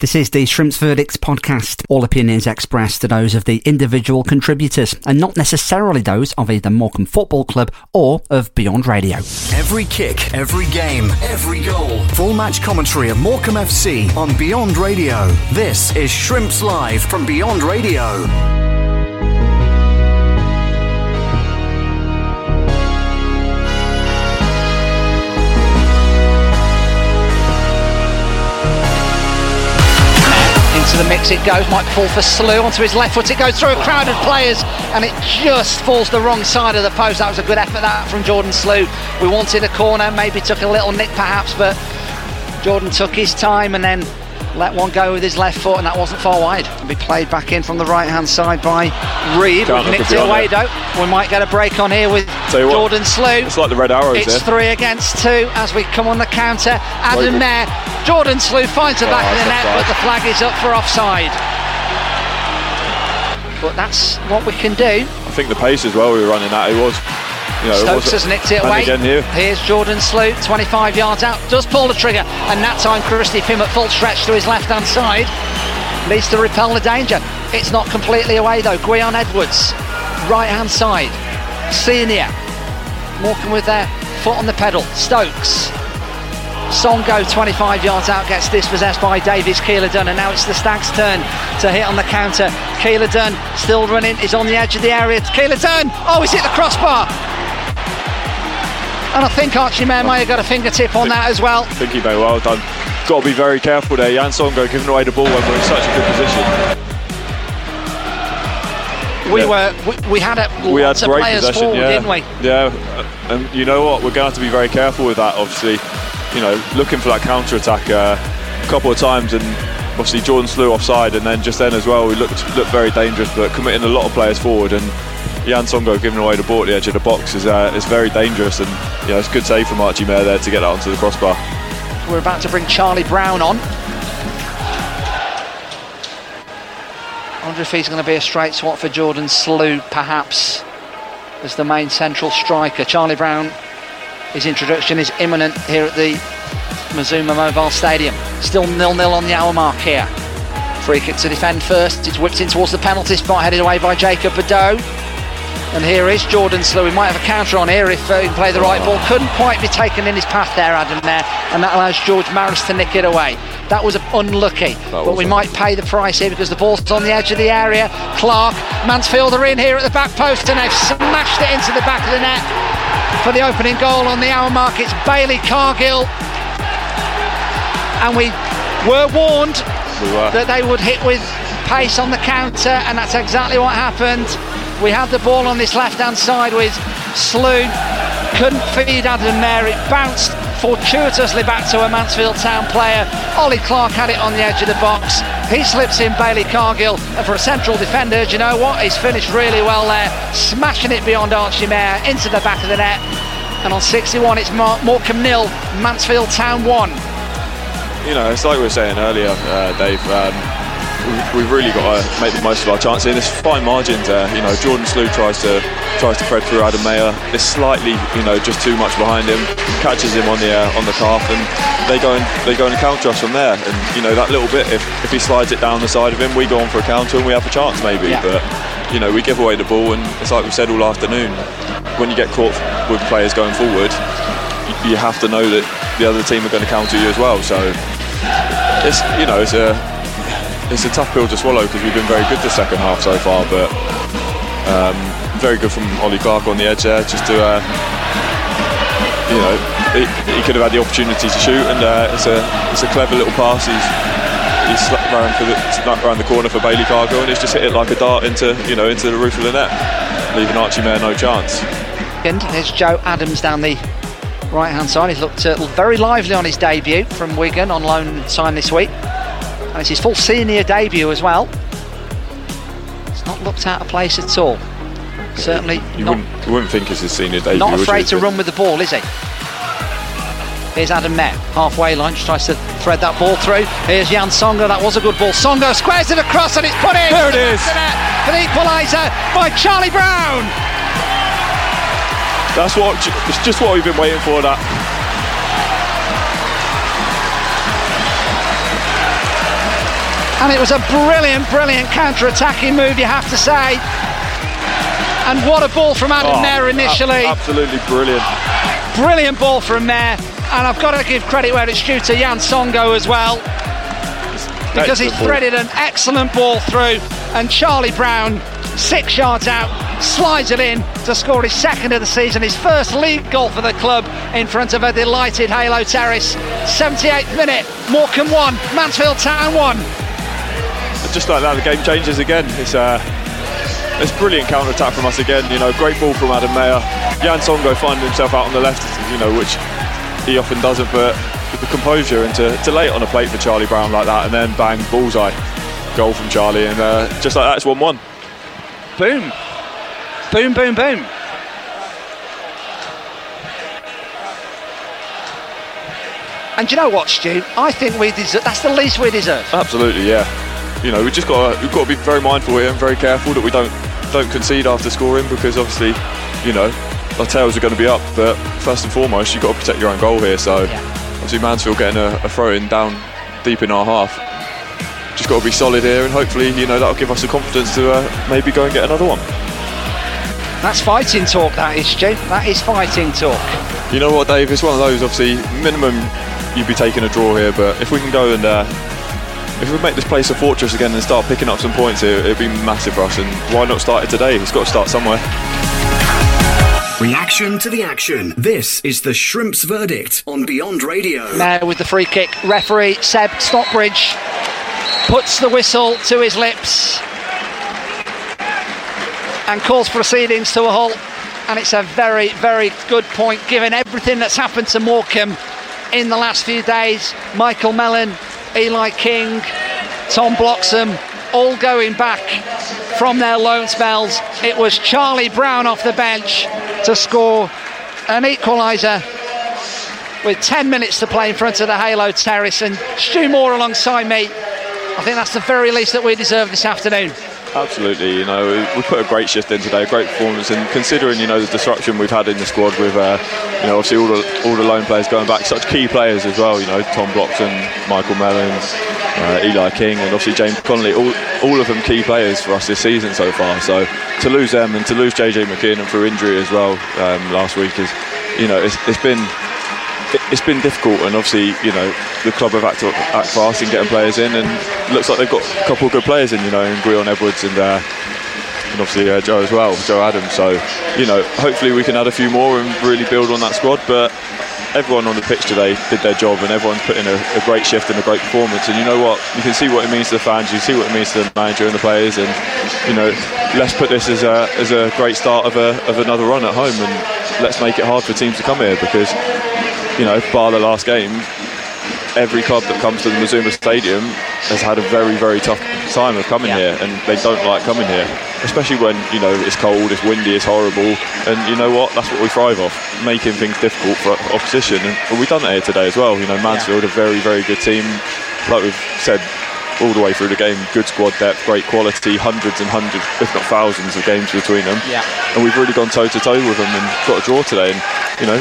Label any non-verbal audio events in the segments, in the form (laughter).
This is the Shrimps Verdicts podcast. All opinions expressed are those of the individual contributors and not necessarily those of either Morecambe Football Club or of Beyond Radio. Every kick, every game, every goal. Full match commentary of Morecambe FC on Beyond Radio. This is Shrimps Live from Beyond Radio. Into the mix it goes. Might fall for Slew onto his left foot. It goes through a crowd of players and it just falls the wrong side of the post. That was a good effort that from Jordan Slew. We wanted a corner, maybe took a little nick perhaps, but Jordan took his time and then let one go with his left foot, and that wasn't far wide. Be played back in from the right hand side by Reed. We've nicked it away though. We might get a break on here with what, Jordan Slew. It's like the red arrows It's there. three against two as we come on the counter. Adam. Mayor, Jordan Slew finds the Oh, back of the net, but the flag is up for offside. But that's what we can do. I think the pace as well we were running at, it was. You know, Stokes has nicked it away. here. Here's Jordan Slew, 25 yards out, does pull the trigger, and that time Christy Pym at full stretch to his left hand side needs to repel the danger. It's not completely away though. Gwion Edwards, right hand side, senior, walking with their foot on the pedal. Stokes. Songo'o 25 yards out gets dispossessed by Davis Keillor-Dunn and now it's the Stags turn to hit on the counter. Keillor-Dunn still running, is on the edge of the area. Keillor-Dunn, oh he's hit the crossbar. And I think Archie Mair may have got a fingertip on that as well. I think he very well done. Got to be very careful there. Yann Songo'o giving away the ball when we're in such a good position. We Yeah. were we, we had a we had great players possession, forward, yeah. didn't we? Yeah, uh, and you know what? We're going to have to be very careful with that. Obviously, you know, looking for that counter attack uh, a couple of times, and obviously Jordan Slew offside, and then just then as well, we looked looked very dangerous, but committing a lot of players forward, and Yann Songo'o giving away the ball at the edge of the box is uh, is very dangerous, and you know, it's a good save from Archie Mair there to get that onto the crossbar. We're about to bring Charlie Brown on. I wonder if he's going to be a straight swap for Jordan Slew, perhaps, as the main central striker. Charlie Brown, his introduction is imminent here at the Mazuma Mobile Stadium. Still nil-nil on the hour mark here. Free kick to defend first. It's whipped in towards the penalty spot, headed away by Jacob Bedeau. And here is Jordan Slew. We might have a counter on here if uh, he can play the right ball. Couldn't quite be taken in his path there, Adam, there. And that allows George Maris to nick it away. That was unlucky. but we might pay the price here because the ball's on the edge of the area. Clarke, Mansfield are in here at the back post and they've smashed it into the back of the net for the opening goal on the hour mark. It's Bailey Cargill. And we were warned We were. that they would hit with pace on the counter, and that's exactly what happened. We had the ball on this left hand side with Slew, couldn't feed Adam Mayor, it bounced fortuitously back to a Mansfield Town player. Ollie Clarke had it on the edge of the box. He slips in Bailey Cargill, and for a central defender, do you know what? He's finished really well there, smashing it beyond Archie Mair into the back of the net. And on 61, it's Mar- Morecambe nil, Mansfield Town one. you know, it's like we were saying earlier, uh, Dave. Um, we've really got to make the most of our chances. And there's fine margins there. You know, Jordan Slew tries to tries to thread through Adam Mayor. It's slightly, you know, just too much behind him. Catches him on the uh, on the calf, and they go and they go and counter us from there. And you know, that little bit, if if he slides it down the side of him, we go on for a counter and we have a chance maybe. Yeah. But you know, we give away the ball, and it's like we said all afternoon. When you get caught with players going forward, you have to know that the other team are going to counter you as well. So it's you know it's a it's a tough pill to swallow because we've been very good the second half so far, but um, very good from Ollie Clarke on the edge there, just to uh, you know he, he could have had the opportunity to shoot, and uh, it's a it's a clever little pass. He's he's slapped round for the slapped round the corner for Bailey Cargill, and he's just hit it like a dart into you know into the roof of the net, leaving Archie Mair no chance. And There's Joe Adams down the right hand side. He's looked uh, very lively on his debut from Wigan on loan sign this week. And it's his full senior debut as well. It's not looked out of place at all. Certainly You not, wouldn't you wouldn't think it's his senior debut. not afraid to run with the ball, is he? Here's Adam Met, halfway line, tries to thread that ball through. Here's Yann Songo'o, that was a good ball. Songo'o squares it across and it's put in. There it is. For the equaliser by Charlie Brown. That's what it's just what we've been waiting for. That And it was a brilliant, brilliant counter-attacking move, you have to say. And what a ball from Adam oh, initially. absolutely brilliant. Brilliant ball from there. And I've got to give credit where it's due to Yann Songo'o as well. Because he threaded an excellent ball through. And Charlie Brown, six yards out, slides it in to score his second of the season, his first league goal for the club in front of a delighted Halo Terrace. 78th minute, Morecambe 1, Mansfield Town 1. Just like that, the game changes again. It's uh, it's brilliant counter attack from us again. You know, great ball from Adam Mayor. Yann Songo'o finding himself out on the left, you know, which he often doesn't, but with the composure and to, to lay it on a plate for Charlie Brown like that, and then bang, bullseye, goal from Charlie, and uh, just like that, it's 1 1. Boom. Boom, boom, boom. And you know what, Stu? I think we deserve. That's the least we deserve. Absolutely, yeah. You know, we just got to, we've got to be very mindful here and very careful that we don't don't concede after scoring because obviously, you know, our tails are going to be up. But first and foremost, you've got to protect your own goal here. So yeah. obviously, Mansfield getting a, a throw in down deep in our half. Just got to be solid here, and hopefully, you know, that'll give us the confidence to uh, maybe go and get another one. That's fighting talk, that is, Stu. That is fighting talk. You know what, Dave? It's one of those, obviously, minimum you'd be taking a draw here, but if we can go and uh, if we make this place a fortress again and start picking up some points here, it'd be massive for us. And why not start it today? It's got to start somewhere. Reaction to the action. This is the Shrimps verdict on Beyond Radio. Now with the free kick, referee Seb Stockbridge puts the whistle to his lips and calls proceedings to a halt. And it's a very, very good point given everything that's happened to Morecambe in the last few days. Michael Mellon, Eli King, Tom Bloxham, all going back from their loan spells. It was Charlie Brown off the bench to score an equaliser with 10 minutes to play in front of the Halo Terrace and Stu Moore alongside me. I think that's the very least that we deserve this afternoon. Absolutely, you know, we put a great shift in today, a great performance, and considering you know the disruption we've had in the squad with, uh, you know, obviously all the all the lone players going back, such key players as well, you know, Tom Bloxham, Michael Mellon, uh, Eli King, and obviously James Connolly, all all of them key players for us this season so far. So to lose them and to lose JJ McKinnon through injury as well um, last week is, you know, it's, it's been it's been difficult, and obviously, you know, the club have to act fast in getting players in, and looks like they've got a couple of good players in, you know, in Gwion Edwards and, uh, and obviously uh, Joe as well, Joe Adams. So, you know, hopefully we can add a few more and really build on that squad. But everyone on the pitch today did their job, and everyone's put in a, a great shift and a great performance. And you know what? You can see what it means to the fans. You see what it means to the manager and the players. And you know, let's put this as a as a great start of a of another run at home, and let's make it hard for teams to come here because you know, bar the last game, every club that comes to the Mazuma Stadium has had a very, very tough time of coming yeah. here, and they don't like coming here, especially when you know it's cold, it's windy, it's horrible, and you know what? That's what we thrive off, making things difficult for opposition. And we've done that here today as well. You know, Mansfield, yeah. a very, very good team, like we've said all the way through the game. Good squad depth, great quality, hundreds and hundreds, if not thousands, of games between them. Yeah. And we've really gone toe to toe with them and got a draw today. And you know,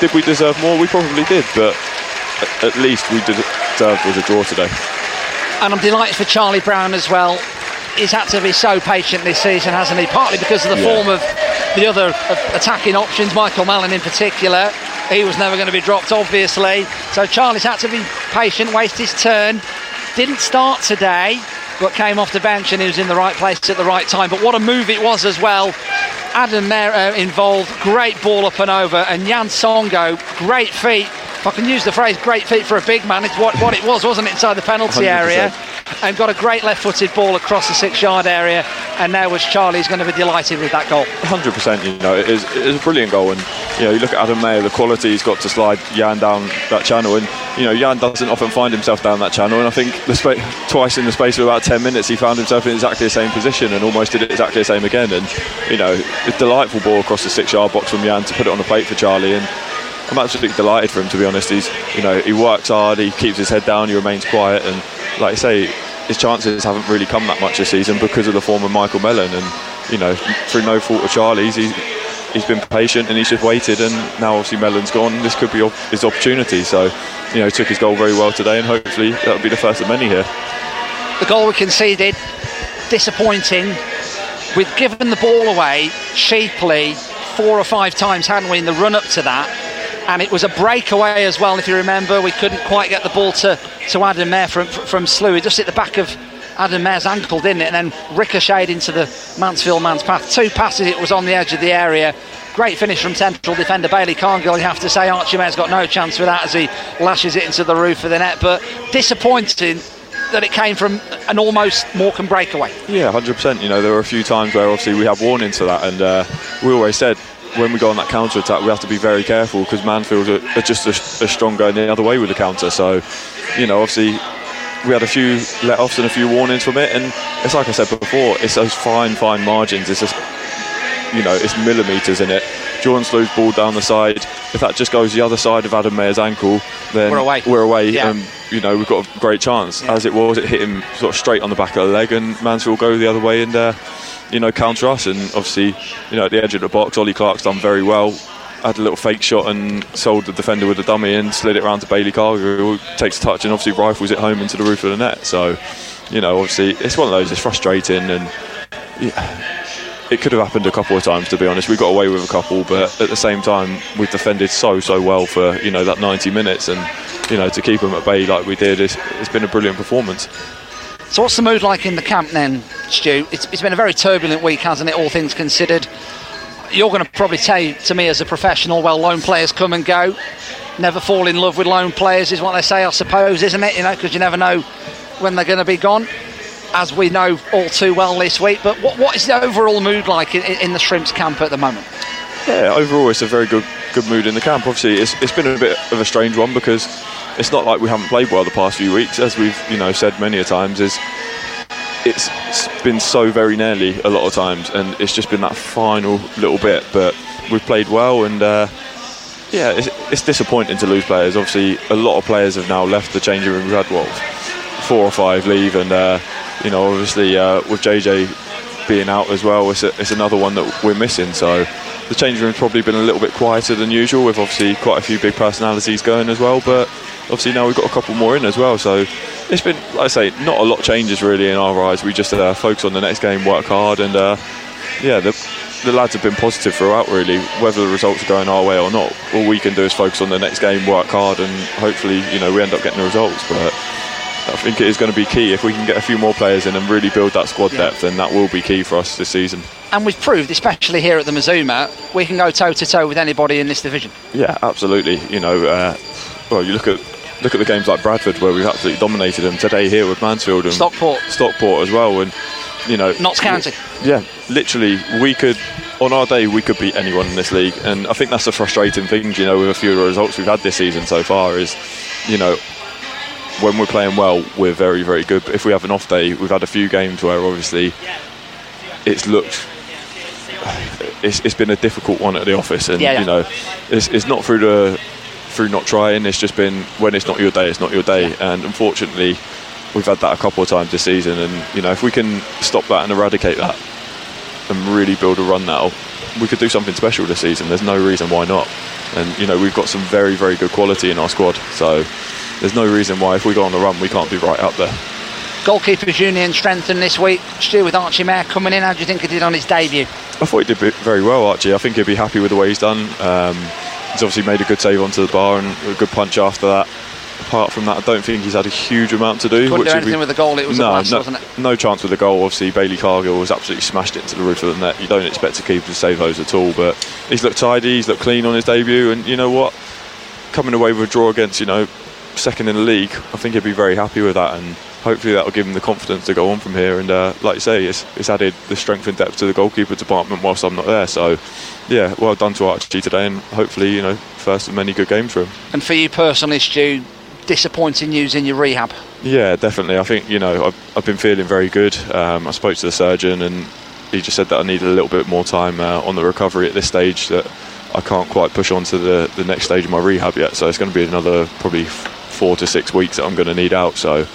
did we deserve more? We probably did, but at least we deserved was a draw today. And I'm delighted for Charlie Brown as well. He's had to be so patient this season, hasn't he? Partly because of the yeah. form of the other attacking options, Michael Mellon in particular. He was never going to be dropped, obviously. So Charlie's had to be patient, waste his turn. Didn't start today, but came off the bench and he was in the right place at the right time. But what a move it was as well Adam there uh, involved, great ball up and over, and Yann Songo'o, great feet. If I can use the phrase great feet for a big man, it's what, what it was, wasn't it, inside the penalty 100%. area? And got a great left footed ball across the six yard area. And now was Charlie's going to be delighted with that goal. 100%, you know, it is, it is a brilliant goal. And, you know, you look at Adam Mayor, the quality he's got to slide Yann down that channel. And, you know, Yann doesn't often find himself down that channel. And I think spa- twice in the space of about 10 minutes, he found himself in exactly the same position and almost did it exactly the same again. And, you know, a delightful ball across the six yard box from Yann to put it on the plate for Charlie. And, I'm absolutely delighted for him to be honest. He's you know he works hard, he keeps his head down, he remains quiet, and like I say, his chances haven't really come that much this season because of the form of Michael Mellon, and you know through no fault of Charlie's, he's he's been patient and he's just waited, and now obviously Mellon's gone. This could be his opportunity. So you know he took his goal very well today, and hopefully that'll be the first of many here. the goal we conceded, disappointing. We'd given the ball away cheaply four or five times, hadn't we, in the run up to that? And it was a breakaway as well, if you remember. We couldn't quite get the ball to, to Adam Mayor from, from Slew. It just hit the back of Adam Mayor's ankle, didn't it? And then ricocheted into the Mansfield man's path. Two passes, it was on the edge of the area. Great finish from central defender Bailey Cargill. You have to say Archie Mair's got no chance with that as he lashes it into the roof of the net. But disappointing that it came from an almost Morecambe breakaway. Yeah, 100%. You know, there were a few times where obviously we had warnings to that, and uh, we always said when we go on that counter attack, we have to be very careful because Mansfield are, are just as, as strong going the other way with the counter. So, you know, obviously we had a few let-offs and a few warnings from it, and it's like I said before, it's those fine, fine margins. It's just, you know, it's millimetres in it. Jordan Slew's ball down the side. If that just goes the other side of Adam Mayor's ankle, then we're away. We're away, yeah. and you know we've got a great chance. Yeah. As it was, it hit him sort of straight on the back of the leg, and Mansfield go the other way and. Uh, you know, counter us, and obviously, you know, at the edge of the box, Ollie Clarke's done very well. Had a little fake shot and sold the defender with a dummy and slid it around to Bailey Cargill, who takes a touch and obviously rifles it home into the roof of the net. So, you know, obviously, it's one of those. It's frustrating, and yeah, it could have happened a couple of times. To be honest, we got away with a couple, but at the same time, we've defended so so well for you know that 90 minutes, and you know to keep them at bay like we did, it's, it's been a brilliant performance. So, what's the mood like in the camp then, Stu? It's, it's been a very turbulent week, hasn't it, all things considered? You're going to probably say to me as a professional, well, loan players come and go. Never fall in love with loan players, is what they say, I suppose, isn't it? You know, because you never know when they're going to be gone, as we know all too well this week. But what, what is the overall mood like in, in the Shrimps camp at the moment? Yeah, overall, it's a very good good mood in the camp. Obviously, it's, it's been a bit of a strange one because it's not like we haven't played well the past few weeks, as we've you know said many a times. Is it's been so very nearly a lot of times, and it's just been that final little bit. But we've played well, and uh, yeah, it's, it's, disappointing to lose players. Obviously, a lot of players have now left the changing room. We've had what four or five leave, and uh, you know, obviously uh, with JJ being out as well, it's, a, it's another one that we're missing. So the changing room's probably been a little bit quieter than usual, with obviously quite a few big personalities going as well. But obviously now we've got a couple more in as well. So it's been, like I say, not a lot changes really in our eyes. We just uh, focus on the next game, work hard, and uh, yeah, the, the lads have been positive throughout really. Whether the results are going our way or not, all we can do is focus on the next game, work hard, and hopefully you know we end up getting the results. But I think it is going to be key if we can get a few more players in and really build that squad Yeah. depth. Then that will be key for us this season. And we've proved, especially here at the Mazuma, we can go toe to toe with anybody in this division. Yeah, absolutely. You know, uh, well, you look at look at the games like Bradford where we've absolutely dominated them today here with Mansfield and Stockport. Stockport as well, and you know, Notts County. Yeah, literally, we could on our day we could beat anyone in this league, and I think that's the frustrating thing. You know, with a few of the results we've had this season so far, is you know. When we're playing well, we're very, very good. But if we have an off day, we've had a few games where obviously it's looked (sighs) it's, it's been a difficult one at the office, and Yeah, yeah. you know, it's, it's not through the through not trying. It's just been when it's not your day, it's not your day, and unfortunately, we've had that a couple of times this season. And you know, if we can stop that and eradicate that, and really build a run now, we could do something special this season. There's no reason why not. And you know, we've got some very, very good quality in our squad, so there's no reason why if we go on the run, we can't be right up there. Goalkeepers Union strengthened this week. Stu with Archie Mair coming in. How do you think he did on his debut? I thought he did very well, Archie. I think he'll be happy with the way he's done. Um, he's obviously made a good save onto the bar and a good punch after that. Apart from that, I don't think he's had a huge amount to do. Couldn't do anything be- with the goal. It was a no, blast, no, wasn't it? no chance with the goal. Obviously, Bailey Cargill was absolutely smashed it into the roof of the net. You don't expect a keeper to save those at all, but he's looked tidy, he's looked clean on his debut, and you know what? Coming away with a draw against, you know, second in the league, I think he'd be very happy with that, and hopefully that will give him the confidence to go on from here. And uh, like you say, it's, it's added the strength and depth to the goalkeeper department whilst I'm not there. So, yeah, well done to Archie today, and hopefully, you know, first of many good games for him. And for you personally, Stu, disappointing news in your rehab. Yeah, definitely. I think you know I've, I've been feeling very good. Um, I spoke to the surgeon and he just said that I needed a little bit more time uh, on the recovery at this stage. That I can't quite push on to the, the next stage of my rehab yet. So it's going to be another probably four to six weeks that I'm going to need out. So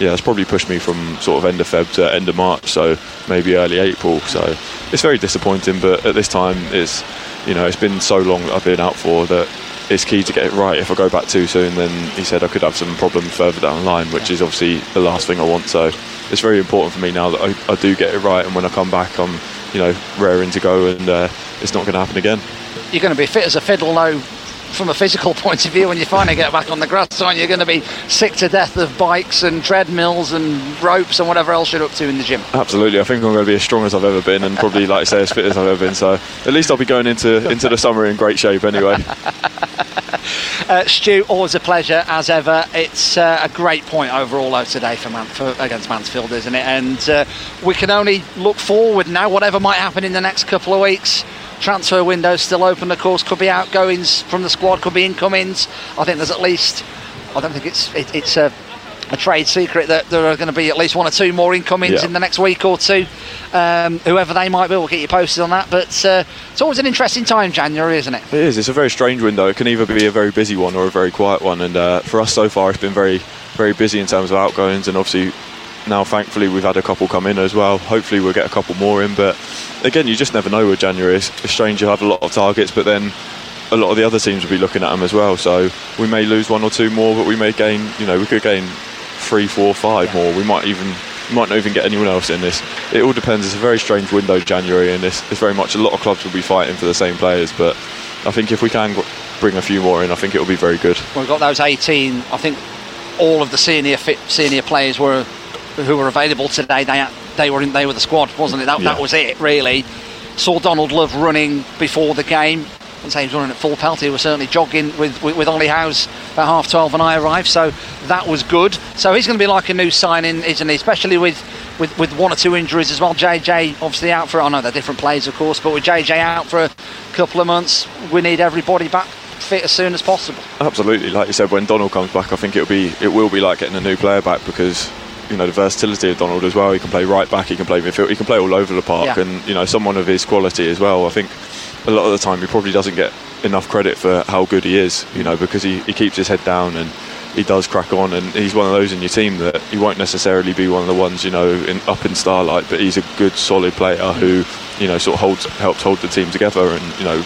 yeah, it's probably pushed me from sort of end of Feb to end of March. So maybe early April. So it's very disappointing. But at this time, it's you know it's been so long that I've been out for that it's key to get it right. If I go back too soon, then he said I could have some problems further down the line, which is obviously the last thing I want. So it's very important for me now that I, I do get it right, and when I come back, I'm you know raring to go, and uh, it's not going to happen again. You're going to be fit as a fiddle now from a physical (laughs) point of view when you finally get back on the grass aren't you? Going to be sick to death of bikes and treadmills and ropes and whatever else you're up to in the gym. Absolutely. I think I'm going to be as strong as I've ever been and probably like I say as fit as I've ever been. So at least I'll be going into into the summer in great shape anyway. (laughs) Uh, Stu always a pleasure as ever. It's uh, a great point overall though today for, Man- for against Mansfield isn't it? And uh, we can only look forward now whatever might happen in the next couple of weeks transfer window still open, of course. Could be outgoings from the squad, could be incomings. I think there's at least. I don't think it's it, it's a, a, trade secret that there are going to be at least one or two more incomings yeah. in the next week or two. Um, whoever they might be, we'll get you posted on that. But uh, it's always an interesting time, January, isn't it? It is. It's a very strange window. It can either be a very busy one or a very quiet one. And uh, for us so far, it's been very very busy in terms of outgoings and obviously now thankfully we've had a couple come in as well. Hopefully we'll get a couple more in but again you just never know with January. It's, it's strange you have a lot of targets but then a lot of the other teams will be looking at them as well. So we may lose one or two more but we may gain you know we could gain three four five more. We might even might not even get anyone else in this. It all depends. It's a very strange window January and it's, it's very much a lot of clubs will be fighting for the same players but I think if we can bring a few more in I think it will be very good. We've got those 18 I think all of the senior senior players were who were available today, they they were in, they were the squad, wasn't it? That, yeah. that was it really. Saw Donald Love running before the game. I say he was running at full pelt. He was certainly jogging with, with, with Ollie Howes about half twelve when I arrived, so that was good. So he's going to be like a new signing, isn't he? Especially with, with, with one or two injuries as well. JJ obviously out for. I know they're different players, of course, but with JJ out for a couple of months, we need everybody back fit as soon as possible. Absolutely, like you said, when Donald comes back, I think it'll be it will be like getting a new player back because you know the versatility of Donald as well. He can play right back, he can play midfield, he can play all over the park, yeah. and you know someone of his quality as well. I think a lot of the time he probably doesn't get enough credit for how good he is, you know, because he, he keeps his head down and he does crack on, and he's one of those in your team that he won't necessarily be one of the ones you know in, up in starlight, but he's a good solid player who you know sort of holds helps hold the team together, and you know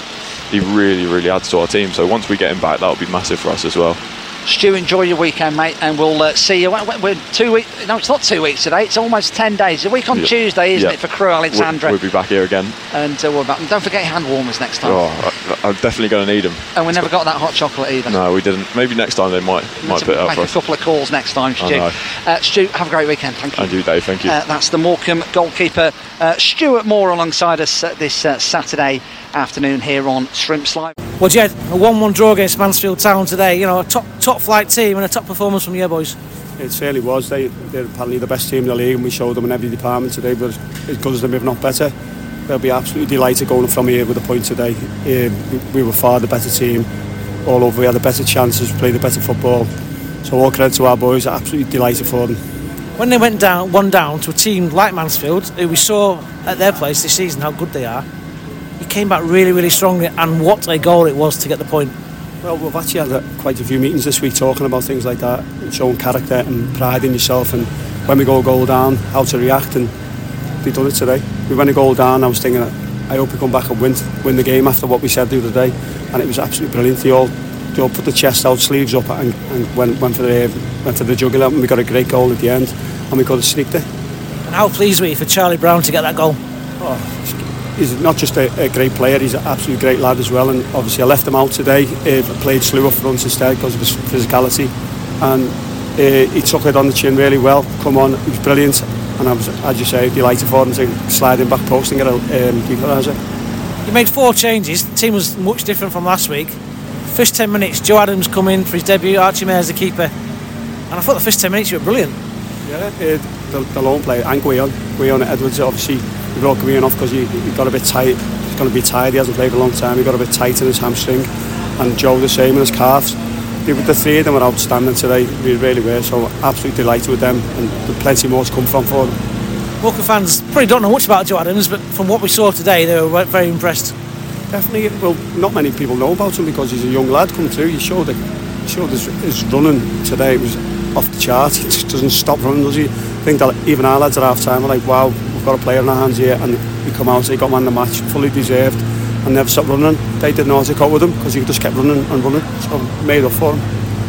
he really really adds to our team. So once we get him back, that'll be massive for us as well. Stu, enjoy your weekend, mate, and we'll uh, see you. We're two weeks. No, it's not two weeks today. It's almost ten days. A week on Tuesday, isn't it, for Crewe Alexandra? We'll, we'll, be back here again. And uh, we're back. And don't forget hand warmers next time. Oh, I, am definitely going to need them. And we never got that hot chocolate either. No, we didn't. Maybe next time they might might put it up for us. a couple of calls next time, Stu. Uh, Stu, have a great weekend. Thank you. And you, Dave. Thank you. Uh, that's the Morecambe goalkeeper, uh, Stuart Moore, alongside us this uh, Saturday afternoon here on Shrimps Live. Well, Ged, a 1 1 draw against Mansfield Town today. You know, a top top flight team and a top performance from your boys. It certainly was. They, they're probably the best team in the league, and we showed them in every department today, but as good as them, if not better. They'll be absolutely delighted going from here with a point today. Um, we were far the better team all over. We had the better chances, played the better football. So all credit to our boys, absolutely delighted for them. When they went down, one down to a team like Mansfield, who we saw at their place this season how good they are, he came back really, really strongly, and what a goal it was to get the point. Well, we've actually had uh, quite a few meetings this week talking about things like that, showing character and pride in yourself, and when we go a goal down, how to react, and we done it today. We went a goal down, I was thinking, I hope we come back and win, win the game after what we said the other day, and it was absolutely brilliant. They all, they all put the chest out, sleeves up, and, and went, went for the went for the jugular, and we got a great goal at the end, and we got to sneak it. And how pleased were you for Charlie Brown to get that goal? Oh, he's not just a, a, great player, he's an absolutely great lad as well. And obviously, I left him out today. Uh, played Slew up front instead because of his physicality, and uh, he took it on the chin really well. Come on, he was brilliant. And I was, as you say, delighted for him to slide in back post and get a um, equaliser. He made four changes. The team was much different from last week. First 10 minutes, Joe Adams come in for his debut, Archie Mair's the keeper. And I thought the first 10 minutes you were brilliant. Yeah, uh, the, the lone player, and Gwion. Gwion Edwards, obviously, he brought Gwion off because he, he got a bit tight. He's going to be tired, he hasn't played for a long time. He got a bit tight in his hamstring. And Joe the same in his calves. The, the three of them were outstanding today, we really were. So absolutely delighted with them and plenty more to come from for them. Walker fans probably don't know much about Joe Adams, but from what we saw today, they were very impressed. Definitely, well, not many people know about him because he's a young lad come through. He showed it, showed his, his running today. It was off the chart. He just doesn't stop running, does he? I think that even our lads at half time are like, wow, we've got a player in our hands here, and he come out, he got man the match, fully deserved. and never stopped running. They didn't know how to cope with him because he just kept running and running. So made up for him.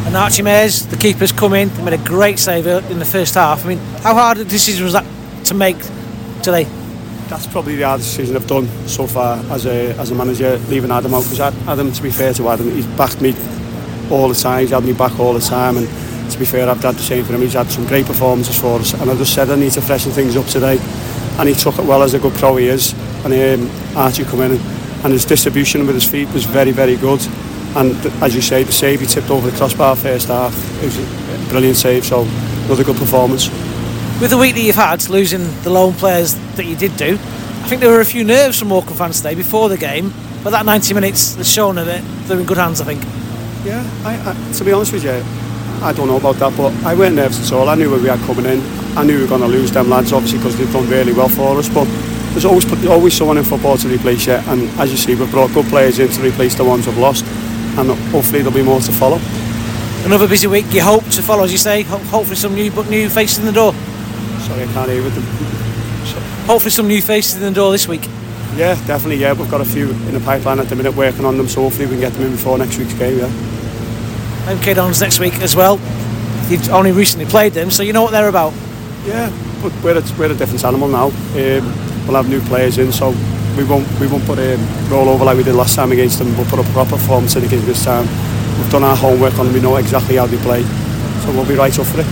And Archie Mayers, the keeper's come in, they made a great save in the first half. I mean, how hard a decision was that to make today? That's probably the hardest decision I've done so far as a, as a manager, leaving Adam out, because Adam, to be fair to Adam, he's backed me all the time, he's had me back all the time, and to be fair, I've done the same for him. He's had some great performances for us, and I just said I need to freshen things up today, and he took it well as a good pro he is, and um, Archie come in, and, and his distribution with his feet was very, very good. And as you say, the save he tipped over the crossbar first half. It was a brilliant save, so another good performance. With the week that you've had, losing the lone players that you did do, I think there were a few nerves from Morecambe fans today before the game, but that 90 minutes has shown that they're in good hands, I think. Yeah, I, I, to be honest with you, I don't know about that, but I weren't nervous at all. I knew where we had coming in. I knew we were going to lose them lads, obviously, because they've done really well for us, but there's always always someone in football to replace you, and as you see, we've brought good players in to replace the ones we've lost and hopefully there'll be more to follow. Another busy week. You hope to follow, as you say. Hopefully, some new but new faces in the door. Sorry, I can't hear with them. Hopefully, some new faces in the door this week. Yeah, definitely. Yeah, we've got a few in the pipeline at the minute working on them, so hopefully we can get them in before next week's game. Yeah. MK Dons next week as well. You've only recently played them, so you know what they're about. Yeah, but we're a, we're a different animal now. Um, we'll have new players in, so we won't we won't put a roll over like we did last time against them. We'll put a proper performance in against this time. We've done our homework on them. We know exactly how they play, so we'll be right up for it.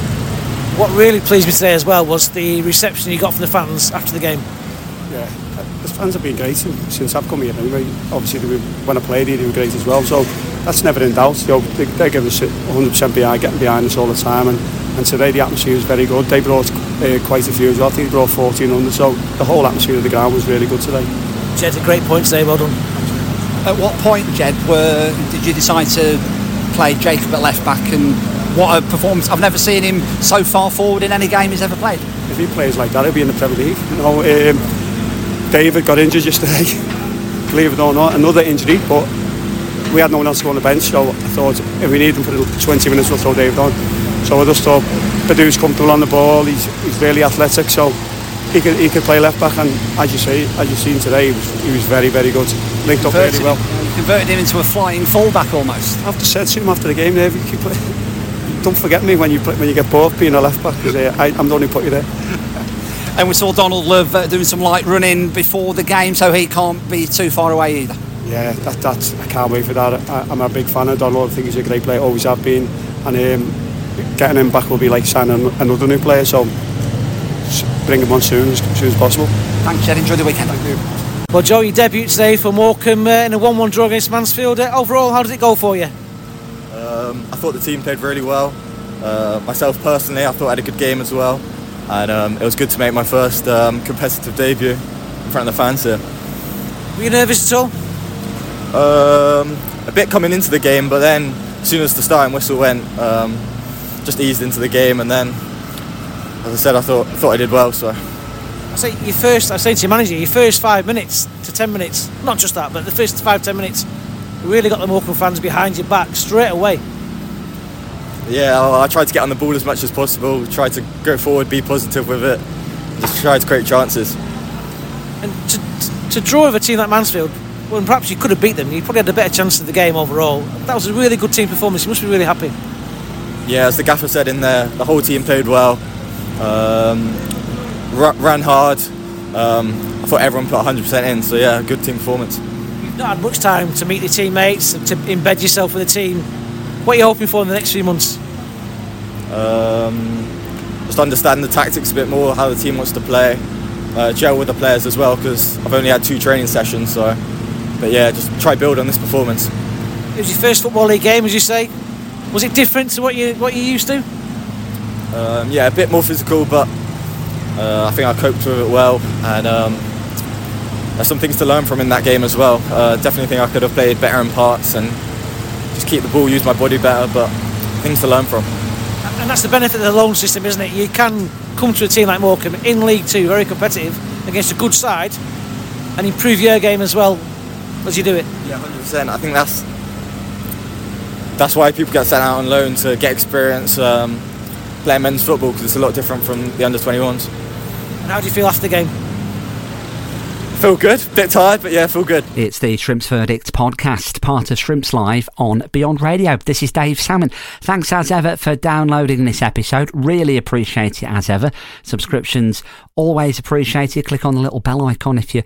What really pleased me today as well was the reception you got from the fans after the game. Yeah, the fans have been great since I've come here. Anyway, obviously were, when I played here, they were great as well. So that's never in doubt. You know, they, they give us 100% behind, getting behind us all the time, and, and today the atmosphere was very good. They brought uh, quite a few as well. I think they brought 1400, so the whole atmosphere of the ground was really good today. Ged, a great point today, well done. At what point, Ged, were, did you decide to play Jacob at left back and what a performance. I've never seen him so far forward in any game he's ever played. If he plays like that, he'll be in the Premier League. You know, um, David got injured yesterday, (laughs) believe it or not, another injury, but we had no one else to go on the bench, so I thought if we need him for 20 minutes, we'll throw David on. So I just thought Bedeau's comfortable on the ball, he's, he's really athletic, so he could he could play left back, and as you say, as you've seen today, he was, he was very very good, linked up really well. Converted him into a flying fullback almost. I have to say to him after the game, Dave, you keep don't forget me when you play, when you get bored being a left back because uh, I'm the only put you there. (laughs) and we saw Donald Love uh, doing some light running before the game, so he can't be too far away either. Yeah, that, that's I can't wait for that. I, am a big fan of Donald. I think he's a great player, always have been, and um, getting him back will be like signing another new player. So bring him on soon, as soon as possible. Thanks, Ged. Enjoy the weekend. Thank you. Well, Joe, you debut today for Morecambe uh, in a 1-1 draw against Mansfield. Uh, overall, how did it go for you? Um, I thought the team played really well. Uh, myself personally, I thought I had a good game as well, and um, it was good to make my first um, competitive debut in front of the fans here. Were you nervous at all? Um, a bit coming into the game, but then as soon as the starting whistle went, um, just eased into the game, and then as I said, I thought I thought I did well. So. I say your first. I say to your manager, your first five minutes to ten minutes. Not just that, but the first five ten minutes, really got the Morecambe fans behind your back straight away. Yeah, I, I tried to get on the ball as much as possible. Tried to go forward, be positive with it. Just tried to create chances. And to, to, to draw with a team like Mansfield, when perhaps you could have beat them, you probably had a better chance of the game overall. That was a really good team performance. You must be really happy. Yeah, as the gaffer said in there, the whole team played well. Um, ran hard. Um, I thought everyone put 100% in, so yeah, good team performance. You've not had much time to meet your teammates, to embed yourself with the team. What are you hoping for in the next few months? Um, just understand the tactics a bit more, how the team wants to play, uh, gel with the players as well, because I've only had two training sessions, so. But yeah, just try build on this performance. It was your first football league game, as you say. Was it different to what you what you used to? Um, yeah, a bit more physical, but uh, I think I coped with it well, and um, there's some things to learn from in that game as well. Uh, definitely think I could have played better in parts and just keep the ball, use my body better, but things to learn from. And that's the benefit of the loan system, isn't it? You can come to a team like Morecambe in League Two, very competitive, against a good side, and improve your game as well as you do it. Yeah, 100%. I think that's that's why people get sent out on loan to get experience. Um, playing men's football because it's a lot different from the under 21s. And how do you feel after the game? feel good. Bit tired, but yeah, feel good. It's the Shrimps Verdict podcast, part of Shrimps Live on Beyond Radio. This is Dave Salmon. Thanks as ever for downloading this episode. Really appreciate it as ever. Subscriptions always appreciated. Click on the little bell icon if you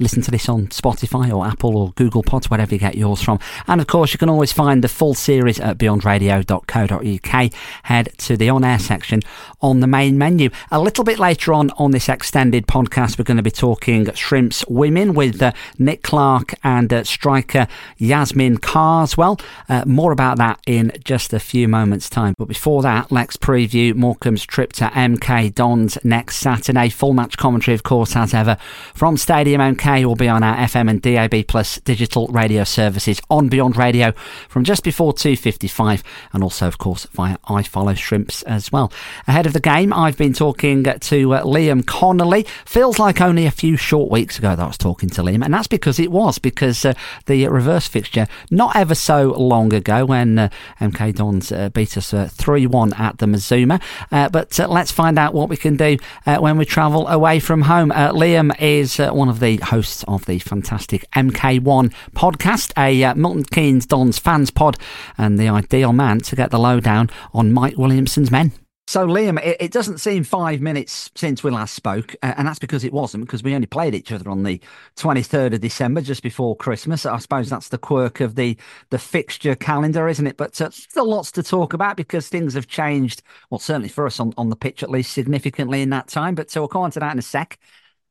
listen to this on Spotify or Apple or Google Pods, wherever you get yours from. And of course, you can always find the full series at beyondradio.co.uk. Head to the on air section on the main menu. A little bit later on on this extended podcast, we're going to be talking Shrimps Women with uh, Nick Clark and uh, striker Yasmine Carswell. Uh, more about that in just a few moments' time. But before that, let's preview Morecambe's trip to MK Dons next Saturday. Full match commentary, of course, as ever, from Stadium MK will be on our FM and DAB Plus digital radio services on Beyond Radio from just before 2.55 and also, of course, via iFollow Shrimps as well. Ahead of the game, I've been talking to uh, Liam Connolly. Feels like only a few short weeks ago that I was talking to Liam, and that's because it was, because uh, the reverse fixture not ever so long ago when uh, MK Dons uh, beat us uh, 3 1 at the Mazuma. Uh, but let's find out what we can do when we travel away from home. Liam is one of the hosts of the fantastic MK1 podcast, a uh, Milton Keynes Dons fans pod, and the ideal man to get the lowdown on Mike Williamson's men. So, Liam, it, it, doesn't seem five minutes since we last spoke, uh, and that's because it wasn't, because we only played each other on the 23rd of December, just before Christmas. I suppose that's the quirk of the, the fixture calendar, isn't it? But uh, still lots to talk about because things have changed, well, certainly for us on, on the pitch at least, significantly in that time. But so we'll come on to that in a sec.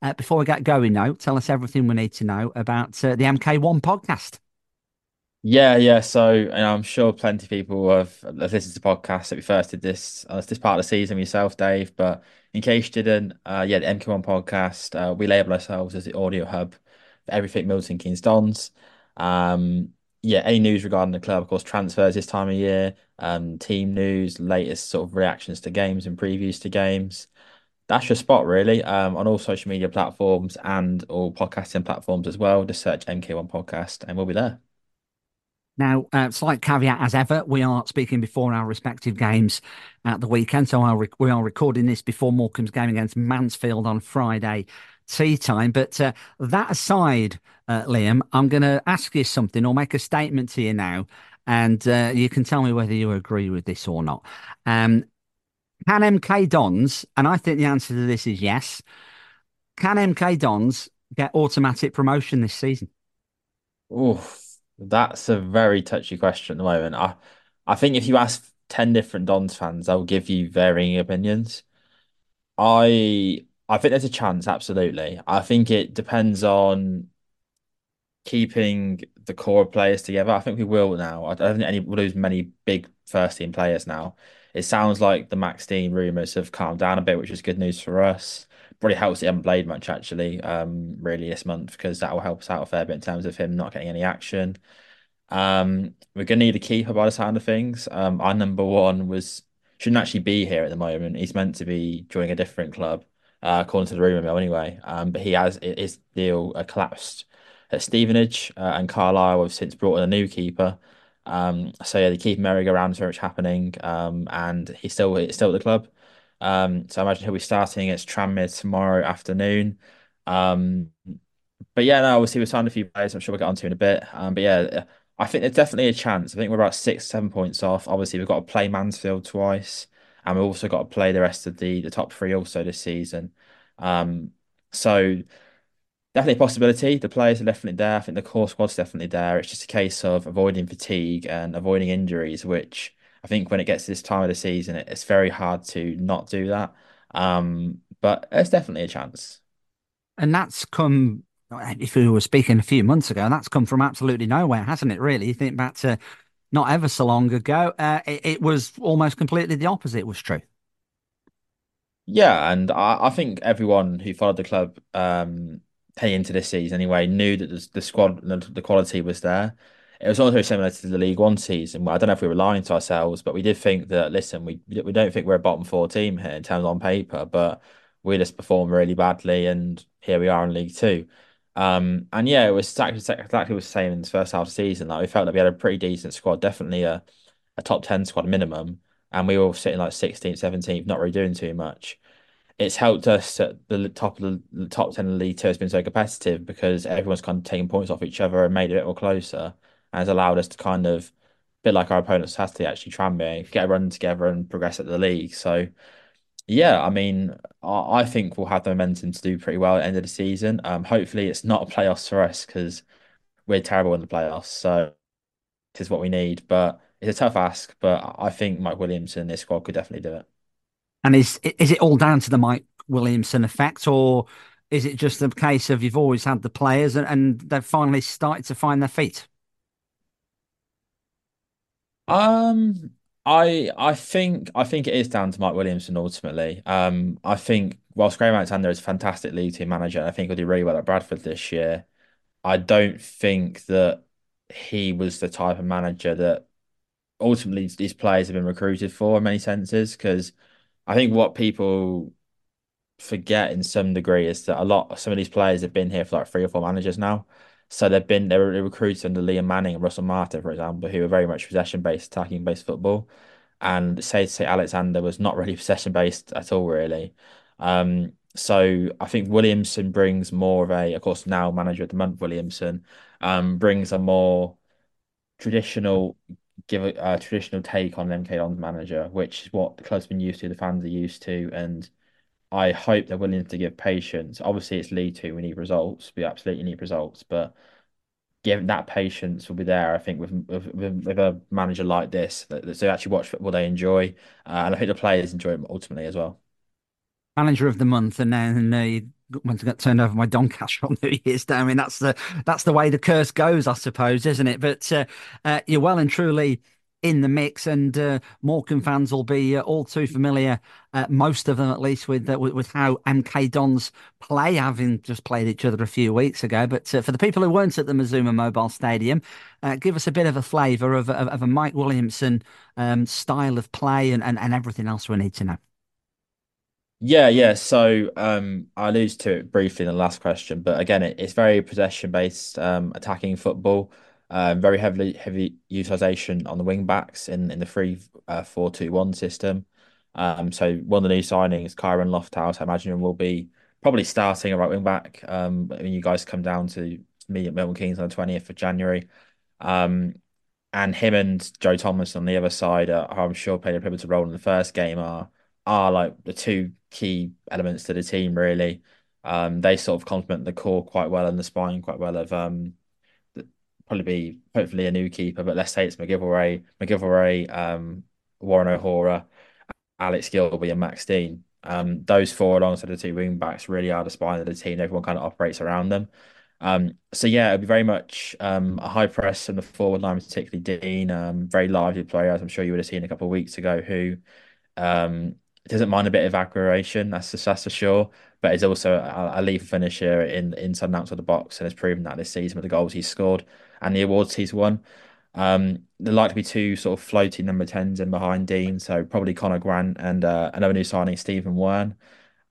Uh, before we get going, though, tell us everything we need to know about uh, the MK1 podcast. Yeah, yeah. So, and I'm sure plenty of people have, listened to podcasts that we first did this uh, this part of the season yourself, Dave. But in case you didn't, uh, yeah, the MK1 podcast, uh, we label ourselves as the audio hub for everything Milton Keynes Dons. Um, yeah, any news regarding the club, of course, transfers this time of year, um, team news, latest sort of reactions to games and previews to games that's your spot really um, on all social media platforms and all podcasting platforms as well. Just search MK1 Podcast and we'll be there. Now, uh, slight caveat as ever, we are speaking before our respective games at the weekend. So we are recording this before Morecambe's game against Mansfield on Friday tea time. But uh, that aside, uh, Liam, I'm going to ask you something or make a statement to you now. And uh, you can tell me whether you agree with this or not. Um, can MK Dons, and I think the answer to this is yes, can MK Dons get automatic promotion this season? Oh, that's a very touchy question at the moment. I, I think if you ask 10 different Dons fans, they'll give you varying opinions. I I think there's a chance, absolutely. I think it depends on keeping the core players together. I think we will now. I don't think any we'll lose many big first team players now. It sounds like the Max Dean rumours have calmed down a bit, which is good news for us. Probably helps he haven't played much actually, um, really this month because that will help us out a fair bit in terms of him not getting any action. Um, we're gonna need a keeper by the sound of things. Um, our number one was shouldn't actually be here at the moment. He's meant to be joining a different club, uh, according to the rumor mill anyway. Um, but he has his deal uh, collapsed at Stevenage, uh, and Carlisle have since brought in a new keeper. Um, so yeah, they keep merry-go-round very much happening, um, and he's still he's still at the club. Um, so I imagine he'll be starting against Tranmere tomorrow afternoon. Um, but yeah, no, obviously we've signed a few players. I'm sure we'll get onto in a bit. Um, but yeah, I think there's definitely a chance. I think we're about six, seven points off. Obviously, we've got to play Mansfield twice, and we've also got to play the rest of the the top three also this season. Um, so definitely a possibility. The players are definitely there. I think the core squad's definitely there. It's just a case of avoiding fatigue and avoiding injuries, which I think when it gets to this time of the season, it's very hard to not do that. Um, but it's definitely a chance. And that's come, if we were speaking a few months ago, that's come from absolutely nowhere, hasn't it? Really, you think back to not ever so long ago, uh, it, it, was almost completely the opposite was true. Yeah, and I, I think everyone who followed the club um, heading into this season anyway, knew that the, the squad, the, the quality was there. It was also similar to the League One season. Where I don't know if we were lying to ourselves, but we did think that. Listen, we we don't think we're a bottom four team here in terms on paper, but we just performed really badly, and here we are in League Two. Um, and yeah, it was exactly, exactly the same in the first half of the season. Like we felt that we had a pretty decent squad, definitely a, a top ten squad minimum, and we were sitting like 16th, 17th, not really doing too much it's helped us at the top of the, the top 10 of the league two has been so competitive because everyone's kind of taking points off each other and made it a bit more closer and has allowed us to kind of a bit like our opponents has to actually try and get a run together and progress at the league. So yeah, I mean, I, I think we'll have the momentum to do pretty well at the end of the season. Um, hopefully it's not a playoffs for us because we're terrible in the playoffs. So it is what we need, but it's a tough ask. But I think Mike Williamson, this squad could definitely do it. And is is it all down to the Mike Williamson effect, or is it just a case of you've always had the players and, and they've finally started to find their feet? Um, I I think I think it is down to Mike Williamson ultimately. Um, I think whilst Graham Alexander is a fantastic league team manager, and I think he'll do really well at Bradford this year. I don't think that he was the type of manager that ultimately these players have been recruited for in many senses because I think what people forget in some degree is that a lot of some of these players have been here for like three or four managers now. So they've been they were recruited under Liam Manning and Russell Martin, for example, who are very much possession based, attacking based football. And say say Alexander was not really (laughs) possession based at all, really. Um, so I think Williamson brings more of a, of course, now manager of the month, Williamson, um, brings a more traditional give a, a traditional take on MK Dons manager, which is what the club's been used to, the fans are used to, and I hope they're willing to give patience. Obviously, it's League Two, we need results, we absolutely need results, but given that patience will be there, I think with with, with a manager like this, that, that they actually watch football they enjoy, uh, and I think the players enjoy it ultimately as well. Manager of the month, and then uh, went to get turned over by Doncaster on (laughs) New Year's Day. I mean, that's the that's the way the curse goes, I suppose, isn't it? But uh, uh, you're well and truly in the mix, and uh, Morecambe fans will be uh, all too familiar, uh, most of them at least, with, uh, with, with how MK Dons play, having just played each other a few weeks ago. But uh, for the people who weren't at the Mazuma Mobile Stadium, give us a bit of a flavour of, of, of, a Mike Williamson um, style of play and, and, and everything else we need to know. Yeah, yeah. So um, I alluded to it briefly in the last question, but again, it, it's very possession based, um, attacking football. Um, very heavily heavy utilization on the wing backs in in the three uh, four two one system. Um, so one of the new signings, Kyron Lofthouse, I imagine will be probably starting a right wing back. Um, when you guys come down to meet at Milton Keynes on the twentieth of January. Um, and him and Joe Thomas on the other side, are, I'm sure played a pivotal role in the first game. Are are like the two key elements to the team really. Um, they sort of complement the core quite well and the spine quite well of um, probably be hopefully a new keeper, but let's say it's MacGillivray, MacGillivray, um, Warren O'Hora, Alex Gilbey, and Max Dean. Um, those four alongside the two wing backs really are the spine of the team. Everyone kind of operates around them. Um, so yeah, it'll be very much um, a high press in the forward line, particularly Dean. Um, very lively player, as I'm sure you would have seen a couple of weeks ago, who um, doesn't mind a bit of aggravation. That's that's for sure. But he's also a, a lethal finisher in inside and outside the box, and has proven that this season with the goals he's scored and the awards he's won. Um, there like to be two sort of floating number tens in behind Dean, so probably Conor Grant and uh, another new signing, Stephen Wearne.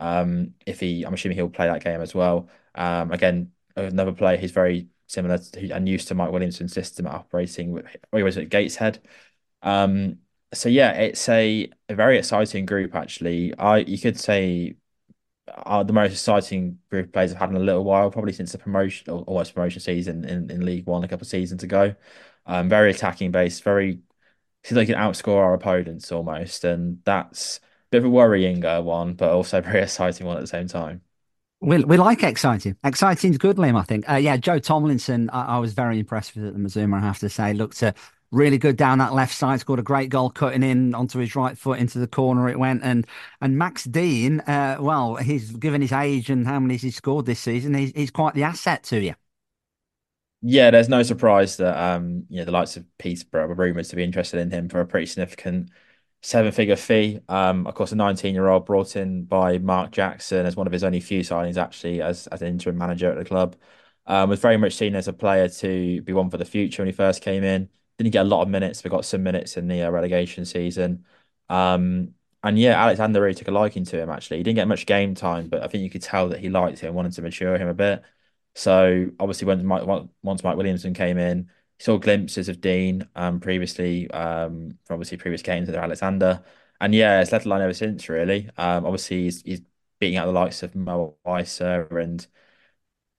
Um, if he, I'm assuming he'll play that game as well. Um, again, another player who's very similar to, and used to Mike Williamson's system operating he was at Gateshead. Um, so yeah, it's a, a very exciting group actually. I you could say are the most exciting group of players I've had in a little while, probably since the promotion or almost promotion season in, in League One a couple of seasons ago. Um, very attacking based, very seems like can outscore our opponents almost, and that's a bit of a worrying uh, one, but also (laughs) very exciting one at the same time. We, we like exciting. Exciting's good, Liam, I think. Uh, yeah, Joe Tomlinson, I, I, was very impressed with at the Mazuma, I have to say. Looked uh, really good down that left side. Scored a great goal, cutting in onto his right foot into the corner. It went and and Max Dean. Uh, well, he's given his age and how many he's scored this season. He's he's quite the asset to you. Yeah, there's no surprise that um you know the likes of Peterborough were rumoured to be interested in him for a pretty significant seven figure fee. Um, of course, a 19 year old brought in by Mark Jackson as one of his only few signings actually as as an interim manager at the club. Um, was very much seen as a player to be one for the future when he first came in didn't get a lot of minutes, but got some minutes in the uh, relegation season. Um, and yeah, Alexander really took a liking to him. Actually, he didn't get much game time, but I think you could tell that he liked him, and wanted to mature him a bit. So obviously, when Mike, once Mike Williamson came in, he saw glimpses of Dean um, previously um, from obviously previous games under Alexander, and yeah, it's led the line ever since. Really, um, obviously he's, he's beating out the likes of Mo Eisa and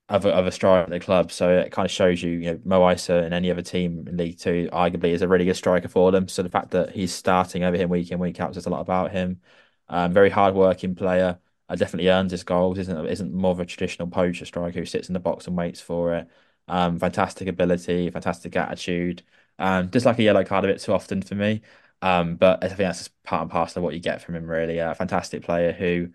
other other striker at the club. So it kind of shows you, you know, Mo and any other team in League Two arguably is a really good striker for them. So the fact that he's starting over him week in week out says a lot about him. Um, very hard working player. Uh, definitely earns his goals. isn't isn't more of a traditional poacher striker who sits in the box and waits for it. Um, fantastic ability, fantastic attitude. Um, just like a yellow card a bit too often for me. Um, but I think that's just part and parcel of what you get from him. Really, a fantastic player who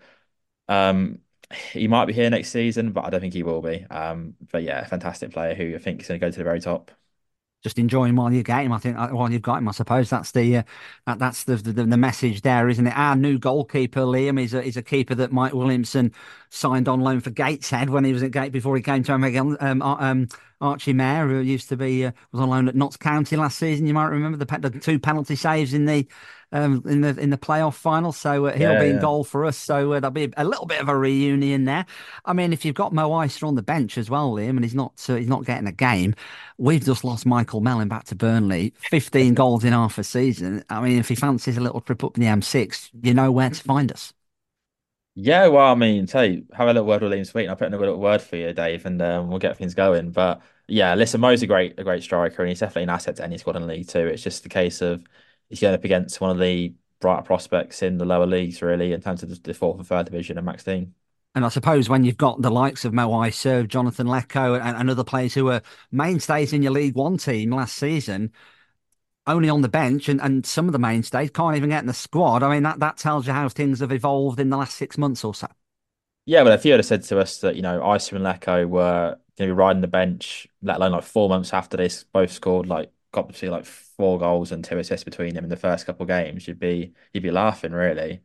um, (sighs) he might be here next season, but I don't think he will be. Um, but yeah, fantastic player who I think is going to go to the very top. Just enjoying while you get him. I think while you've got him, I suppose that's the uh, that, that's the, the, the message there, isn't it? Our new goalkeeper, Liam, is a is a keeper that Mike Williamson signed on loan for Gateshead when he was at Gate before he came to. Um, um, Archie Mair, who used to be uh, was on loan at Notts County last season. You might remember the, the two penalty saves in the um, in the in the playoff final. So uh, he'll yeah, be in yeah. goal for us. So uh, there'll be a little bit of a reunion there. I mean, if you've got Mo Eisa on the bench as well, Liam, and he's not uh, he's not getting a game, we've just lost Michael Mellon back to Burnley. Fifteen (laughs) goals in half a season. I mean, if he fancies a little trip up in the M6, you know where to find us. Yeah, well, I mean, tell you, have a little word with Liam Sweet. And I'll put in a little word for you, Dave, and um, we'll get things going. But yeah, listen, Mo's a great, a great striker, and he's definitely an asset to any squad in League Two. It's just the case of he's going up against one of the brighter prospects in the lower leagues, really, in terms of the fourth and third division and Max Dean. And I suppose when you've got the likes of Mo Eisa, Jonathan Leko, and, and other players who were mainstays in your League One team last season, only on the bench, and, and some of the mainstays can't even get in the squad. I mean, that, that tells you how things have evolved in the last six months or so. Yeah, well, if you had said to us that, you know, Eisa and Leko were going to be riding the bench, let alone like four months after they both scored like got to like four goals and two assists between them in the first couple of games, you'd be you'd be laughing really.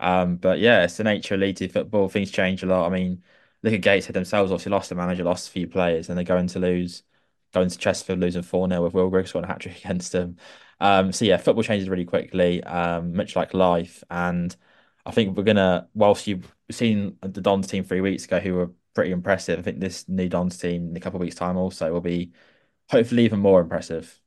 Um, but yeah, it's the nature of League football. Things change a lot. I mean, look at Gateshead themselves. Obviously, lost the manager, lost a few players, and they're going to lose, going to Chesterfield losing four 0 with Will Griggs scoring a hat trick (laughs) against them. Um, so yeah, football changes really quickly, um, much like life. And I think we're gonna, whilst you've seen the Dons team three weeks ago, who were pretty impressive, I think this new Dons team in a couple of weeks' time also will be hopefully even more impressive.